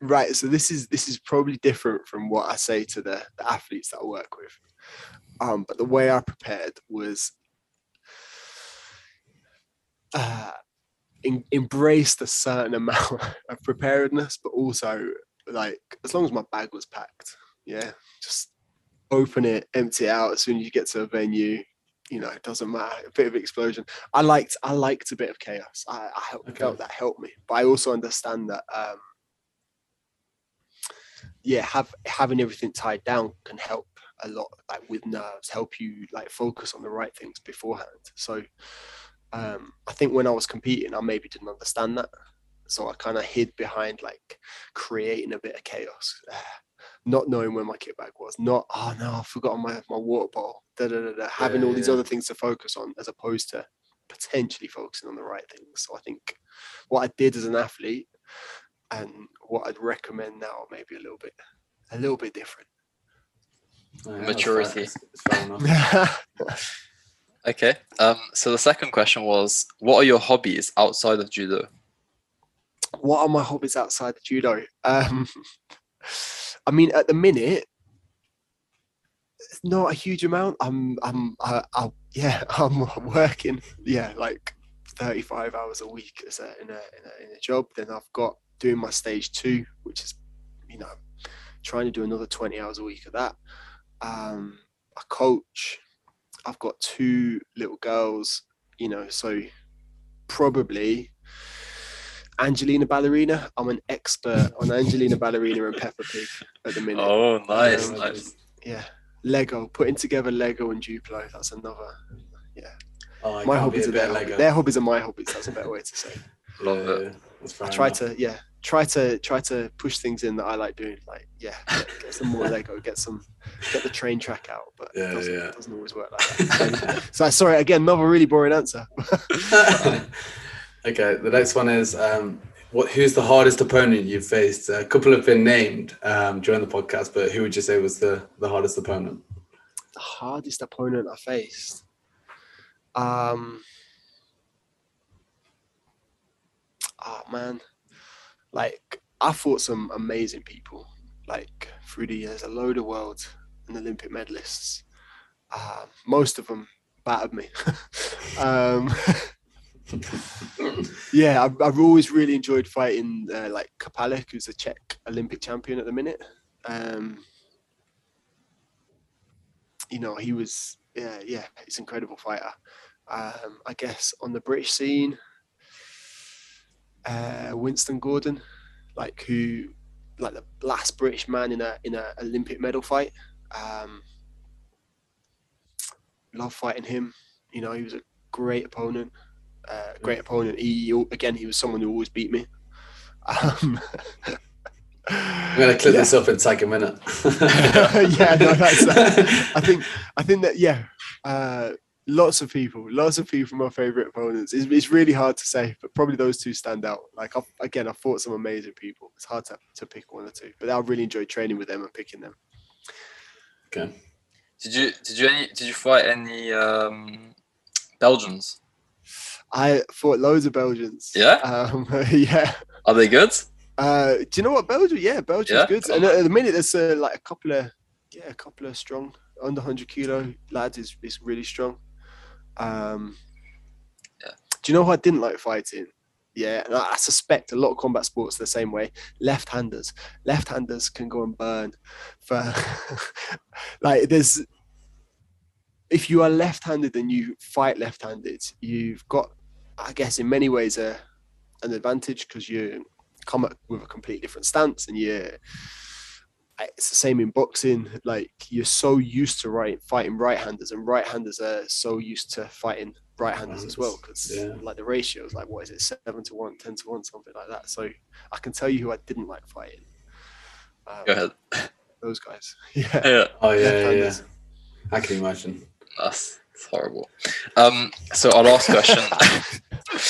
Right. So this is this is probably different from what I say to the, the athletes that I work with. Um, but the way I prepared was uh, in, embraced a certain amount of preparedness, but also like as long as my bag was packed, yeah, just open it, empty it out as soon as you get to a venue. You know, it doesn't matter. A bit of explosion. I liked I liked a bit of chaos. I, I helped- Okay. felt that helped me, but I also understand that um, yeah, have having everything tied down can help a lot, like with nerves, help you like focus on the right things beforehand. So um, I think when I was competing, I maybe didn't understand that, so I kind of hid behind like creating a bit of chaos. Not knowing where my kit bag was, not oh no, I've forgotten my, my water bottle. Da, da, da, da, having Yeah, all these yeah. other things to focus on as opposed to potentially focusing on the right things. So I think what I did as an athlete and what I'd recommend now maybe a little bit a little bit different. Yeah, Maturity. fair. It's- it's fair enough. Okay. Um. So the second question was, what are your hobbies outside of judo? what are my hobbies outside the judo? Um, I mean, at the minute, it's not a huge amount. I'm, I'm, I, I, yeah, I'm working, yeah, like 35 hours a week as a, in, a, in a in a job. Then I've got doing my stage two, which is, you know, trying to do another 20 hours a week of that. Um, I coach. I've got two little girls, you know, so probably Angelina Ballerina. I'm an expert on Angelina Ballerina and Peppa Pig at the minute. Oh, nice, Um, nice. Yeah, Lego, putting together Lego and Duplo. That's another. Oh, I My hobbies are their, Lego. hobbies. their hobbies are my hobbies. That's a better way to say. it. Love Yeah, it. yeah, I try enough. to yeah try to try to push things in that I like doing. Like yeah, get, get some more Lego, get some get the train track out, but Yeah, it doesn't, yeah. it doesn't always work like that. so sorry again, another really boring answer. okay, the next one is um, what? Who's the hardest opponent you've faced? A couple have been named um, during the podcast, but who would you say was the the hardest opponent? the hardest opponent I faced. Um, oh man, like I fought some amazing people, like through the years, a load of world and Olympic medalists. Um, most of them battered me. um, yeah, I've, I've always really enjoyed fighting uh, like Krpálek, who's a Czech Olympic champion at the minute. Um, you know, he was yeah, yeah, he's an incredible fighter. Um, I guess on the British scene, uh, Winston Gordon, like who, like the last British man in a in a Olympic medal fight. Um, love fighting him. You know, he was a great opponent. Uh, great opponent. He again, he was someone who always beat me. Um, I'm gonna clip yeah. this up and take a minute. yeah, no, that's. Uh, I think I think that yeah, uh, lots of people, lots of people, my favorite opponents. It's, it's really hard to say, but probably those two stand out. Like I've, again, I fought some amazing people. it's hard to, to pick one or two. But I really enjoyed training with them and picking them. Okay. Did you did you any did you fight any um, Belgians? I fought loads of Belgians. Yeah? Um, yeah. Are they good? Uh, do you know what Belgium? Yeah, Belgium's Yeah? good. And at the minute, there's uh, like a couple of yeah, a couple of strong under 100 kilo lads is is really strong. Um, Yeah. Do you know who I didn't like fighting? Yeah, and I I suspect a lot of combat sports the same way. Left-handers, left-handers can go and burn. For like, there's if you are left-handed and you fight left-handed, you've got, I guess, in many ways a an advantage because you come up with a completely different stance and you it's the same in boxing like you're so used to right fighting right-handers and right-handers are so used to fighting right-handers as well because Yeah. like the ratio is like what is it seven to one ten to one something like that so i can tell you who i didn't like fighting um, Go ahead. those guys yeah Yeah, Oh yeah, yeah, yeah. I can imagine. that's, that's horrible. Um, so our last question.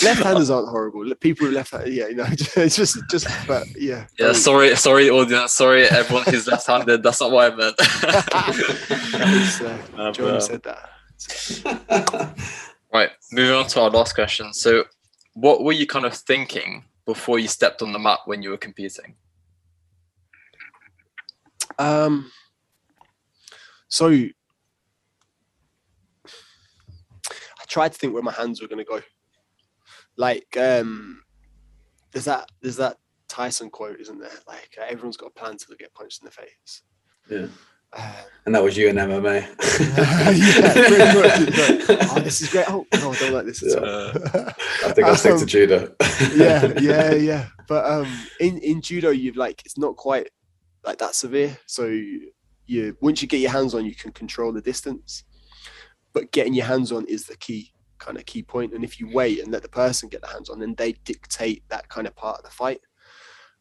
left-handers aren't horrible people who left yeah you know it's just just but yeah yeah, don't- sorry, sorry, audience. Sorry, everyone who's left-handed. That's not what I meant. It's, uh, Uh, Jordan but- said that Right, moving on to our last question. So, what were you kind of thinking before you stepped on the mat when you were competing? Um, so I tried to think where my hands were going to go. Like, um, there's that there's that Tyson quote, isn't there? Like, uh, everyone's got a plan till they get punched in the face. Yeah. Um, And that was you in MMA. yeah, pretty much. Like, oh, this is great. Oh no, I don't like this at all. I think I'll stick to Um, judo. yeah, yeah, yeah. But um, in in judo, you've like it's not quite like that severe. So you once you get your hands on, you can control the distance. But getting your hands on is the key kind of key point. And if you wait and let the person get the hands on, then they dictate that kind of part of the fight,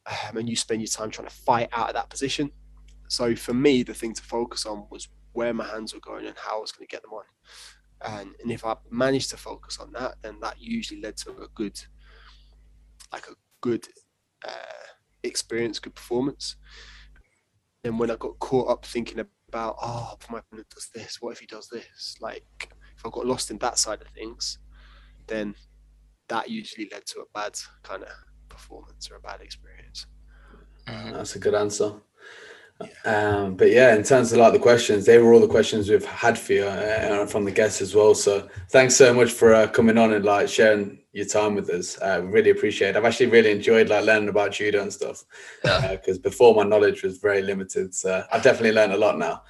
um, and you spend your time trying to fight out of that position. So for me, the thing to focus on was where my hands were going and how I was going to get them on. And, and if I managed to focus on that, then that usually led to a good, like a good uh, experience, good performance. Then when I got caught up thinking about, oh, my opponent does this, what if he does this? Like if I got lost in that side of things, then that usually led to a bad kind of performance or a bad experience. Mm-hmm. That's a good answer. Um, but yeah, in terms of like the questions, they were all the questions we've had for you uh, from the guests as well. So thanks so much for uh, coming on and like sharing your time with us. Uh, really appreciate it. I've actually really enjoyed like learning about judo and stuff Yeah. because before my knowledge was very limited. So I've definitely learned a lot now.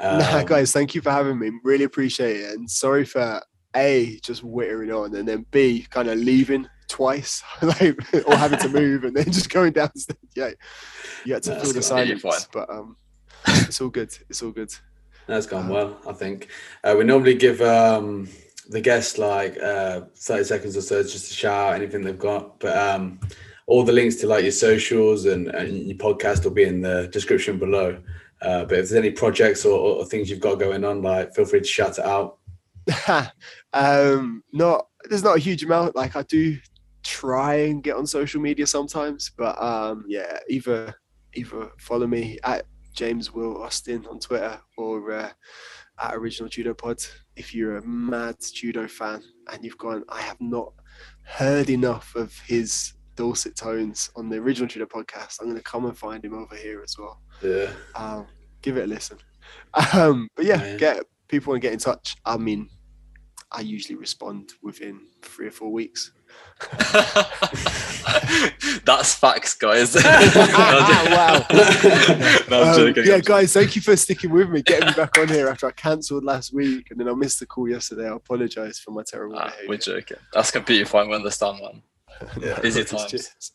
nah, Um, guys, thank you for having me. Really appreciate it. And sorry for A, just wittering on, and then B, kind of leaving twice, like, or having to move and then just going downstairs. Yeah, you had to fill the silence, but um, it's all good. It's all good. That's gone well, I think. Uh, we normally give um, the guests like uh, 30 seconds or so just to shout out anything they've got. But um, all the links to like your socials and, and your podcast will be in the description below. Uh, but if there's any projects or, or things you've got going on, like feel free to shout it out. um, not there's not a huge amount. Like I do try and get on social media sometimes, but um, yeah, either either follow me at James Will Austin on Twitter or uh, at Original Judo Pod. If you're a mad judo fan and you've gone, I have not heard enough of his dulcet tones on the Original Judo podcast. I'm going to come and find him over here as well. Yeah. Um, give it a listen. Um, but yeah, Yeah. get people and get in touch. I mean, I usually respond within three or four weeks. That's facts, guys. Wow. no, Um, joking. yeah, guys, thank you for sticking with me, getting me back on here after I cancelled last week and then I missed the call yesterday. I apologise for my terrible Ah, we're joking. That's completely fine. We understand, man. Yeah. Busy Cheers. times.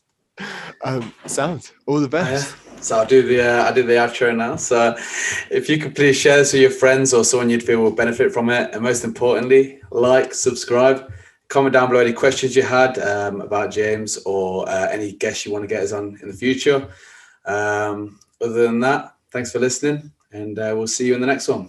Um, sound all the best. Yeah. So I'll do the uh, I do the outro now. So if you could please share this with your friends or someone you'd feel will benefit from it, and most importantly, like, subscribe, comment down below any questions you had um, about James or uh, any guests you want to get us on in the future. Um, other than that, thanks for listening, and uh, we'll see you in the next one.